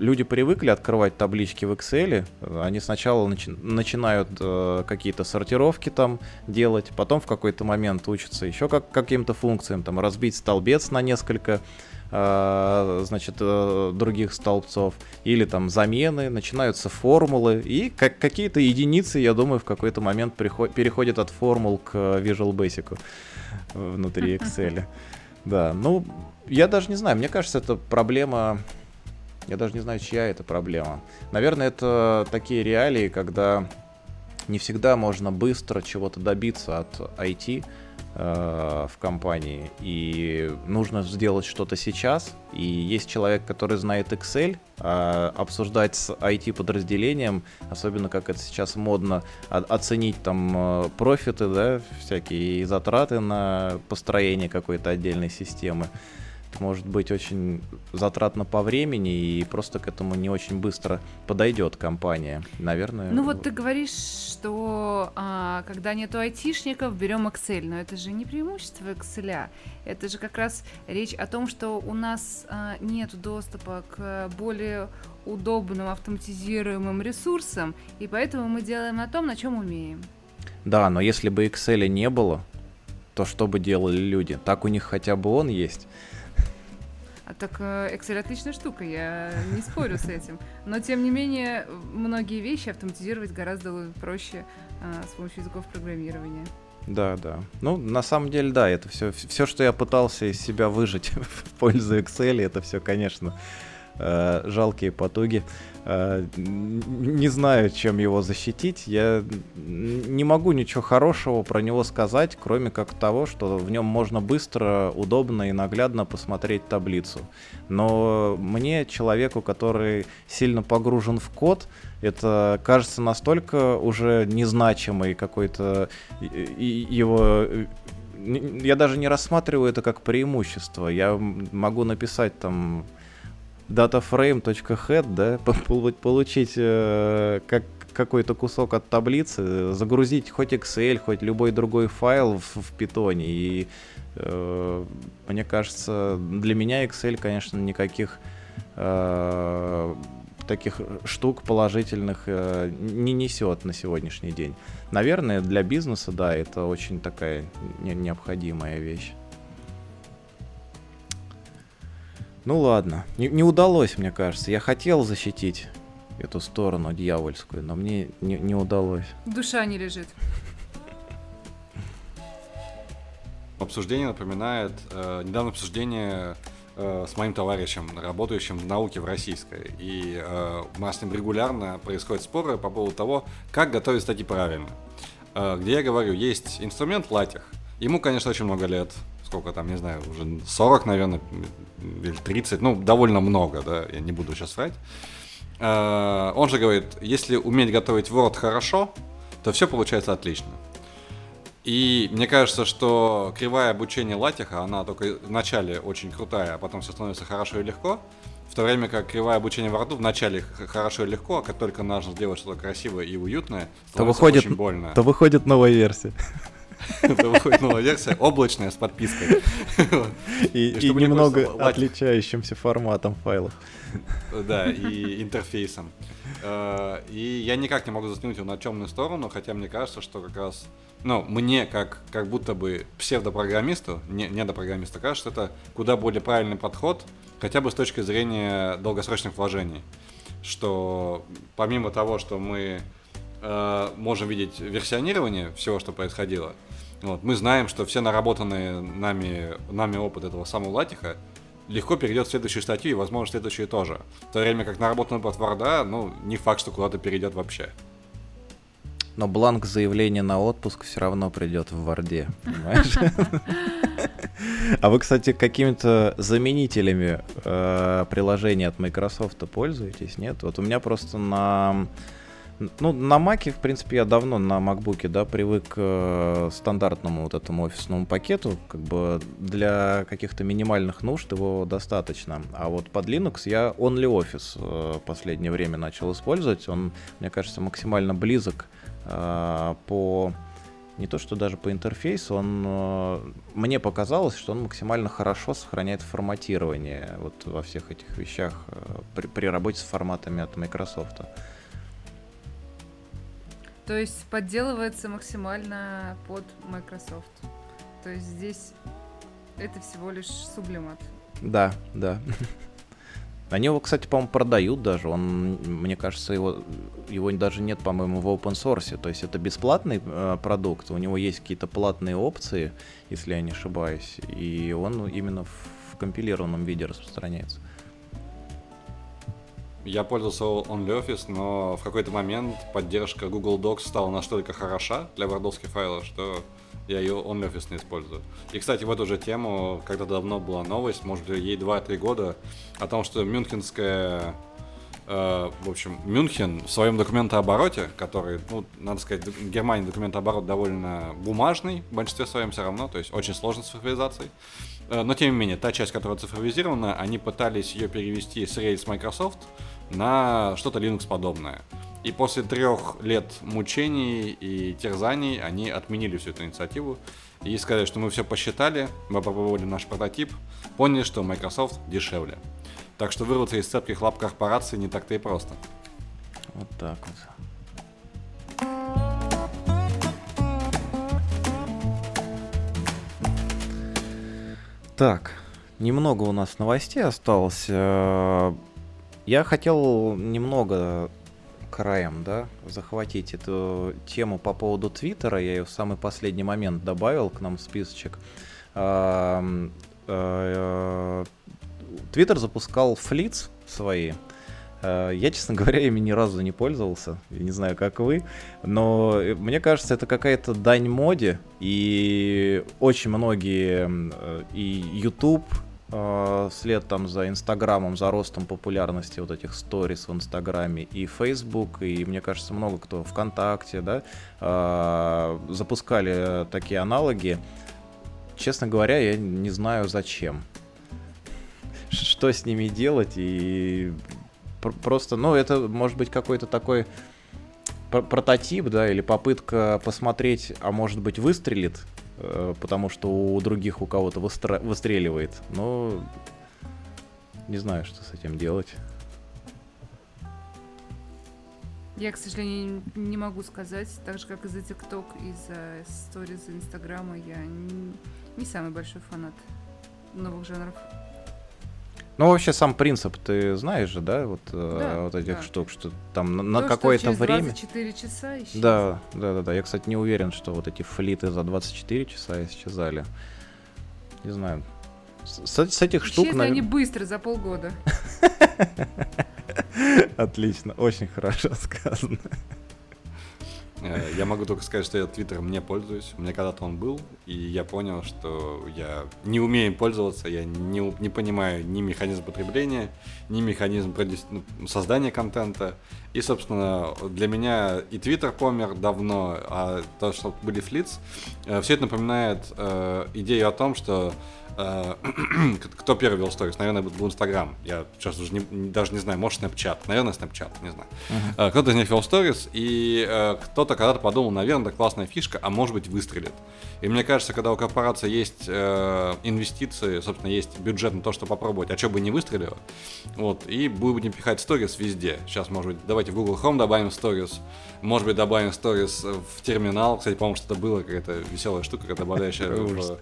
люди привыкли открывать таблички в Excel. Они сначала начи- начинают э, какие-то сортировки там делать, потом в какой-то момент учатся еще как каким-то функциям, там разбить столбец на несколько э, значит, э, других столбцов, или там замены, начинаются формулы, и как какие-то единицы, я думаю, в какой-то момент приход- переходят от формул к Visual Basic внутри Excel. Да, ну, я даже не знаю, мне кажется, это проблема я даже не знаю, чья это проблема. Наверное, это такие реалии, когда не всегда можно быстро чего-то добиться от IT э, в компании, и нужно сделать что-то сейчас. И есть человек, который знает Excel, а обсуждать с IT-подразделением, особенно как это сейчас модно, оценить там э, профиты, да, всякие затраты на построение какой-то отдельной системы может быть очень затратно по времени и просто к этому не очень быстро подойдет компания. Наверное. Ну вот ты говоришь, что а, когда нету айтишников, берем Excel, но это же не преимущество Excel. Это же как раз речь о том, что у нас а, нет доступа к более удобным автоматизируемым ресурсам, и поэтому мы делаем на том, на чем умеем. Да, но если бы Excel не было, то что бы делали люди? Так у них хотя бы он есть. А так э, Excel отличная штука, я не спорю с этим. Но тем не менее, многие вещи автоматизировать гораздо проще а, с помощью языков программирования. Да, да. Ну, на самом деле, да, это все, все, что я пытался из себя выжить в пользу Excel, это все, конечно, э, жалкие потуги. Э, не знаю, чем его защитить. Я не могу ничего хорошего про него сказать, кроме как того, что в нем можно быстро, удобно и наглядно посмотреть таблицу. Но мне, человеку, который сильно погружен в код, это кажется настолько уже незначимый какой-то его я даже не рассматриваю это как преимущество. Я могу написать там dataframe.head, да, получить э, как какой-то кусок от таблицы, загрузить хоть Excel, хоть любой другой файл в, в питоне. И э, мне кажется, для меня Excel, конечно, никаких э, таких штук положительных э, не несет на сегодняшний день. Наверное, для бизнеса, да, это очень такая не необходимая вещь. Ну ладно, не, не удалось, мне кажется. Я хотел защитить эту сторону дьявольскую, но мне не, не удалось. Душа не лежит. Обсуждение напоминает э, недавнее обсуждение э, с моим товарищем, работающим в науке в российской. И э, у нас с ним регулярно происходят споры по поводу того, как готовить статьи правильно. Э, где я говорю, есть инструмент латих. Ему, конечно, очень много лет сколько там, не знаю, уже 40, наверное, или 30, ну, довольно много, да, я не буду сейчас врать. Э, он же говорит, если уметь готовить Word хорошо, то все получается отлично. И мне кажется, что кривая обучения латиха, она только в начале очень крутая, а потом все становится хорошо и легко. В то время как кривая обучения Word в начале хорошо и легко, а как только нужно сделать что-то красивое и уютное, то выходит, очень больно. То выходит новая версия. Это выходит новая версия, облачная с подпиской. И, и, немного отличающимся форматом файлов. Да, и интерфейсом. Э, и я никак не могу заснуть его на темную сторону, хотя мне кажется, что как раз, ну, мне как, как будто бы псевдопрограммисту, не, не до программиста, кажется, это куда более правильный подход, хотя бы с точки зрения долгосрочных вложений. Что помимо того, что мы э, можем видеть версионирование всего, что происходило, вот, мы знаем, что все наработанные нами, нами опыт этого самого латиха легко перейдет в следующую статью и, возможно, в следующую тоже. В то время как наработанный опыт Варда, ну, не факт, что куда-то перейдет вообще. Но бланк заявления на отпуск все равно придет в Варде, понимаешь? А вы, кстати, какими-то заменителями э, приложений от Microsoft пользуетесь, нет? Вот у меня просто на ну, на Маке, в принципе, я давно на MacBook, да, привык к э, стандартному вот этому офисному пакету. Как бы для каких-то минимальных нужд его достаточно. А вот под Linux я OnlyOffice э, в последнее время начал использовать. Он, мне кажется, максимально близок э, по не то что даже по интерфейсу, он э, мне показалось, что он максимально хорошо сохраняет форматирование вот во всех этих вещах э, при, при работе с форматами от Microsoft. То есть подделывается максимально под Microsoft. То есть здесь это всего лишь сублимат. Да, да. Они его, кстати, по-моему, продают даже. Он, мне кажется, его, его даже нет, по-моему, в open source. То есть это бесплатный э, продукт. У него есть какие-то платные опции, если я не ошибаюсь. И он именно в, в компилированном виде распространяется. Я пользовался OnlyOffice, но в какой-то момент поддержка Google Docs стала настолько хороша для вардовских файлов, что я ее OnlyOffice не использую. И, кстати, в эту же тему, когда давно была новость, может быть, ей 2-3 года, о том, что мюнхенская э, в общем, Мюнхен в своем документообороте, который, ну, надо сказать, в Германии документооборот довольно бумажный, в большинстве своем все равно, то есть очень сложно с цифровизацией. Э, но, тем не менее, та часть, которая цифровизирована, они пытались ее перевести с Rails Microsoft на что-то Linux подобное. И после трех лет мучений и терзаний они отменили всю эту инициативу и сказали, что мы все посчитали, мы попробовали наш прототип, поняли, что Microsoft дешевле. Так что вырваться из цепких лап корпорации не так-то и просто. Вот так вот. Так, немного у нас новостей осталось. Э, я хотел немного краем, да, захватить эту тему по поводу Твиттера. Я ее в самый последний момент добавил к нам в списочек. Э, э, Твиттер запускал флиц свои. Я, честно говоря, ими ни разу не пользовался. Я не знаю, как вы. Но мне кажется, это какая-то дань моде. И очень многие и YouTube, э, вслед там за Инстаграмом, за ростом популярности вот этих сторис в Инстаграме и Facebook, и мне кажется, много кто ВКонтакте, да, э, запускали такие аналоги. Честно говоря, я не знаю зачем. Что с ними делать и просто, ну, это может быть какой-то такой прототип, да, или попытка посмотреть, а может быть выстрелит, Э, потому что у других у кого-то выстра- выстреливает. Но не знаю, что с этим делать. Я, к сожалению, не могу сказать, так же, как и за ТикТок и за сториз Инстаграма, я не, не самый большой фанат новых жанров. Ну, вообще сам принцип ты знаешь же, да, вот, э, да, вот этих да. штук, что там на, на какое-то время... 24 часа исчез. Да, да, да, да. Я, кстати, не уверен, что вот эти флиты за 24 часа исчезали. Не знаю. С, с этих штук... Исчезли они быстро, за полгода. Отлично, очень хорошо сказано. Э, я могу только сказать, что я Твиттером не пользуюсь. У меня когда-то он был, и я понял, что я не умею пользоваться, я не, не понимаю ни механизм потребления, ни механизм ну, создания контента. И, собственно, для меня и Твиттер помер давно, а то, что были флиц, э, все это напоминает э, идею о том, что кто первый вел сторис? Наверное, был Инстаграм. Я сейчас уже не, даже не знаю, может, Snapchat. Наверное, Snapchat, не знаю. Uh-huh. Кто-то из них вел сторис, и э, кто-то когда-то подумал, наверное, это классная фишка, а может быть, выстрелит. И мне кажется, когда у корпорации есть э, инвестиции, собственно, есть бюджет на то, чтобы попробовать, а что бы не выстрелило, вот, и будем пихать сторис везде. Сейчас, может быть, давайте в Google Chrome добавим сторис, может быть, добавим сторис в терминал. Кстати, по-моему, что-то было, какая-то веселая штука, в,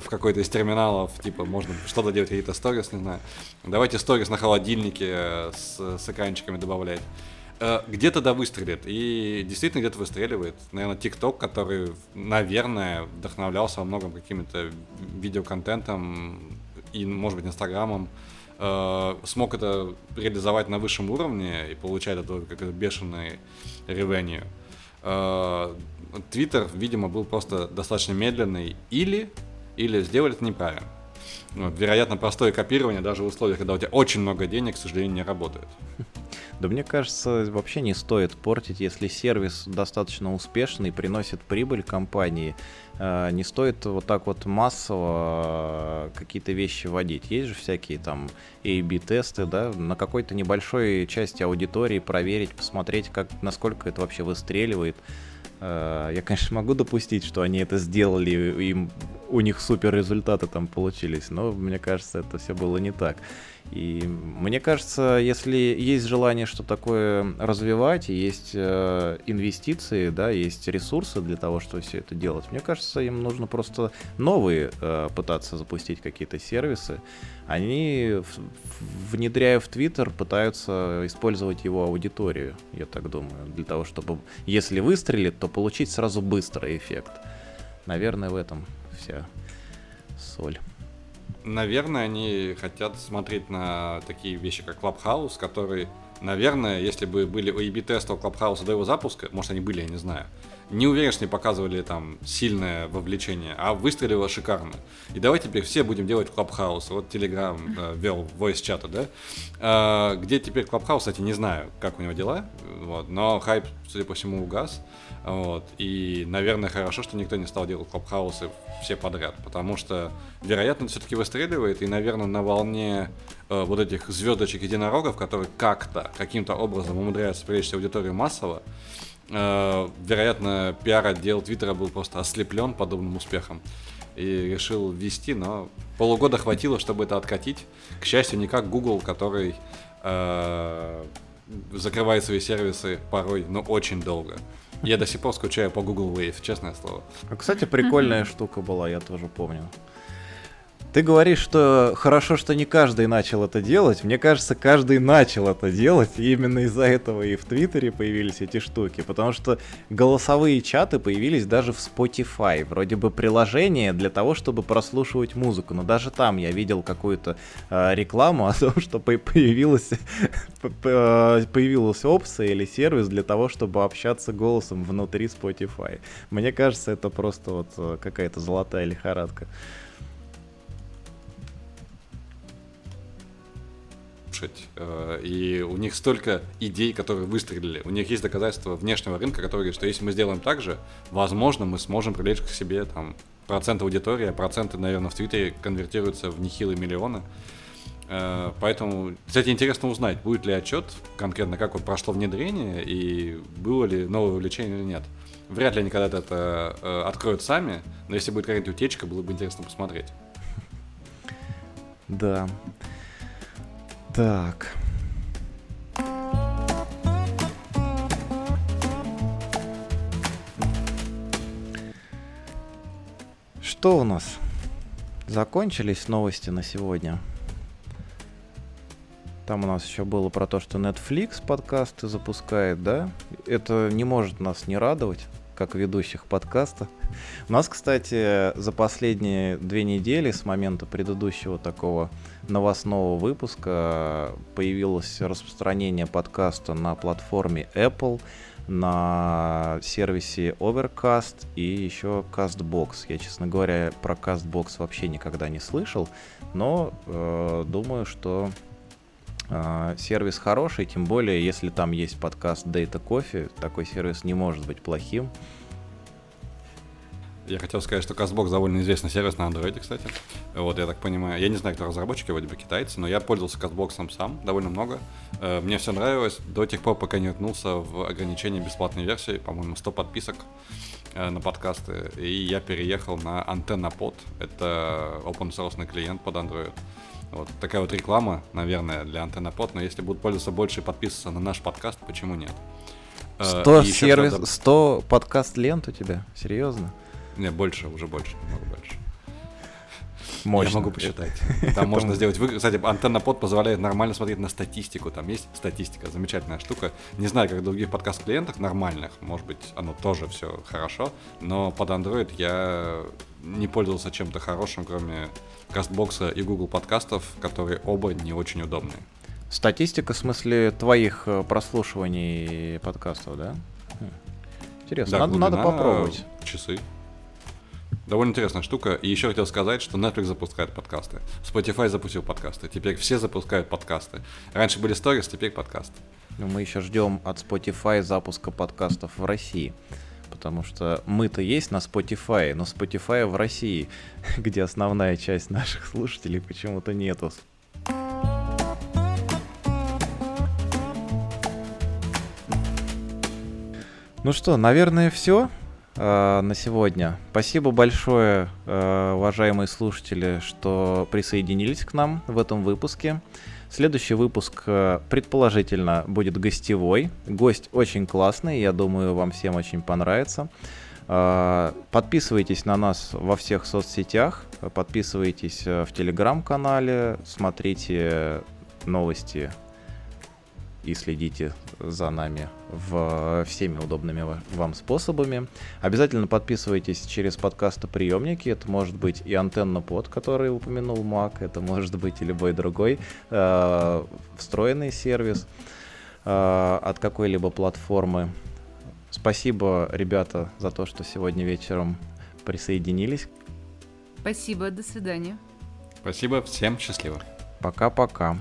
в какой-то из терминалов, типа, можно что-то делать, какие-то сторис, не знаю. Давайте сторис на холодильнике э, с, с добавлять. Э, где-то да выстрелит, и действительно где-то выстреливает. Наверное, ТикТок, который, наверное, вдохновлялся во многом каким-то видеоконтентом и, может быть, Инстаграмом, э, смог это реализовать на высшем уровне и получать это как бешеный ревеню. Твиттер, видимо, был просто достаточно медленный или, или сделали это неправильно. Вот, вероятно, простое копирование даже в условиях, когда у тебя очень много денег, к сожалению, не работает. Да мне кажется, вообще не стоит портить, если сервис достаточно успешный, приносит прибыль компании, э, не стоит вот так вот массово э, какие-то вещи вводить. Есть же всякие там A-B-тесты, да, на какой-то небольшой части аудитории проверить, посмотреть, как, насколько это вообще выстреливает. Э, я, конечно, могу допустить, что они это сделали, им у них супер результаты там получились, но мне кажется, это все было не так. И мне кажется, если есть желание что такое развивать, есть э, инвестиции, да, есть ресурсы для того, чтобы все это делать, мне кажется, им нужно просто новые э, пытаться запустить какие-то сервисы. Они, внедряя в Твиттер, пытаются использовать его аудиторию, я так думаю, для того, чтобы, если выстрелит, то получить сразу быстрый эффект. Наверное, в этом вся соль. Наверное, они хотят смотреть на такие вещи, как Clubhouse, который, наверное, если бы были у Clubhouse до его запуска, может, они были, я не знаю, не уверен, что они показывали там сильное вовлечение, а выстрелило шикарно. И давайте теперь все будем делать Clubhouse. Вот Telegram э, вел voice чата, да? Э, где теперь Clubhouse, кстати, не знаю, как у него дела, вот, но хайп, судя по всему, угас. Вот. И, наверное, хорошо, что никто не стал делать клабхаусы все подряд, потому что, вероятно, все-таки выстреливает, и, наверное, на волне э, вот этих звездочек единорогов, которые как-то, каким-то образом умудряются привлечь аудиторию массово, вероятно, пиар-отдел Твиттера был просто ослеплен подобным успехом и решил ввести, но полугода хватило, чтобы это откатить. К счастью, не как Google, который э, закрывает свои сервисы порой, но очень долго. Я до сих пор скучаю по Google Wave, честное слово. А, кстати, прикольная штука была, я тоже помню. Ты говоришь, что хорошо, что не каждый начал это делать. Мне кажется, каждый начал это делать. И именно из-за этого и в Твиттере появились эти штуки. Потому что голосовые чаты появились даже в Spotify. Вроде бы приложение для того, чтобы прослушивать музыку. Но даже там я видел какую-то э, рекламу о том, что появилась, появилась опция или сервис для того, чтобы общаться голосом внутри Spotify. Мне кажется, это просто вот э, какая-то золотая лихорадка. Слушать. Э, и у них столько идей, которые выстрелили. У них есть доказательства внешнего рынка, которые говорят, что если мы сделаем так же, возможно, мы сможем привлечь к себе там процент аудитории, а проценты, наверное, в Твиттере конвертируются в нехилые миллионы. Э, поэтому, кстати, интересно узнать, будет ли отчет конкретно, как вот прошло внедрение и было ли новое увлечение или нет. Вряд ли они когда-то это э, откроют сами, но если будет какая-то утечка, было бы интересно посмотреть. Да. Так. Что у нас? Закончились новости на сегодня. Там у нас еще было про то, что Netflix подкасты запускает, да? Это не может нас не радовать, как ведущих подкаста. У нас, кстати, за последние две недели с момента предыдущего такого новостного выпуска появилось распространение подкаста на платформе Apple, на сервисе Overcast и еще CastBox. Я, честно говоря, про CastBox вообще никогда не слышал, но э, думаю, что сервис хороший, тем более, если там есть подкаст Data Coffee, такой сервис не может быть плохим. Я хотел сказать, что CastBox довольно известный сервис на Android, кстати. Вот, я так понимаю. Я не знаю, кто разработчики, вроде бы китайцы, но я пользовался CastBox сам довольно много. Э, мне все нравилось до тех пор, пока не уткнулся в ограничение бесплатной версии, по-моему, 100 подписок э, на подкасты. И я переехал на AntennaPod. Это open source клиент под Android. Вот такая вот реклама, наверное, для AntennaPod. Но если будут пользоваться больше и подписываться на наш подкаст, почему нет? 100 э, сервис, 100 подкаст лент у тебя? Серьезно? Не, больше, уже больше, много больше. Мощно. Я могу посчитать. Там можно сделать... Кстати, антенна под позволяет нормально смотреть на статистику. Там есть статистика, замечательная штука. Не знаю, как в других подкаст-клиентах нормальных. Может быть, оно тоже все хорошо. Но под Android я не пользовался чем-то хорошим, кроме кастбокса и Google подкастов, которые оба не очень удобные. Статистика в смысле твоих э, прослушиваний подкастов, да? интересно. Да, надо, надо попробовать. Часы. Довольно интересная штука. И еще хотел сказать, что Netflix запускает подкасты. Spotify запустил подкасты. Теперь все запускают подкасты. Раньше были сторис, теперь подкасты. Ну, мы еще ждем от Spotify запуска подкастов в России. Потому что мы-то есть на Spotify, но Spotify в России, где основная часть наших слушателей почему-то нету. Ну что, наверное, все э, на сегодня. Спасибо большое, э, уважаемые слушатели, что присоединились к нам в этом выпуске. Следующий выпуск, э, предположительно, будет гостевой. Гость очень классный, я думаю, вам всем очень понравится. Подписывайтесь на нас во всех соцсетях, подписывайтесь в телеграм-канале, смотрите новости и следите за нами в всеми удобными вам способами. Обязательно подписывайтесь через подкастоприемники. Это может быть и антенна под, который упомянул Мак, это может быть и любой другой э, встроенный сервис э, от какой-либо платформы. Спасибо, ребята, за то, что сегодня вечером присоединились. Спасибо, до свидания. Спасибо, всем счастливо. Пока-пока.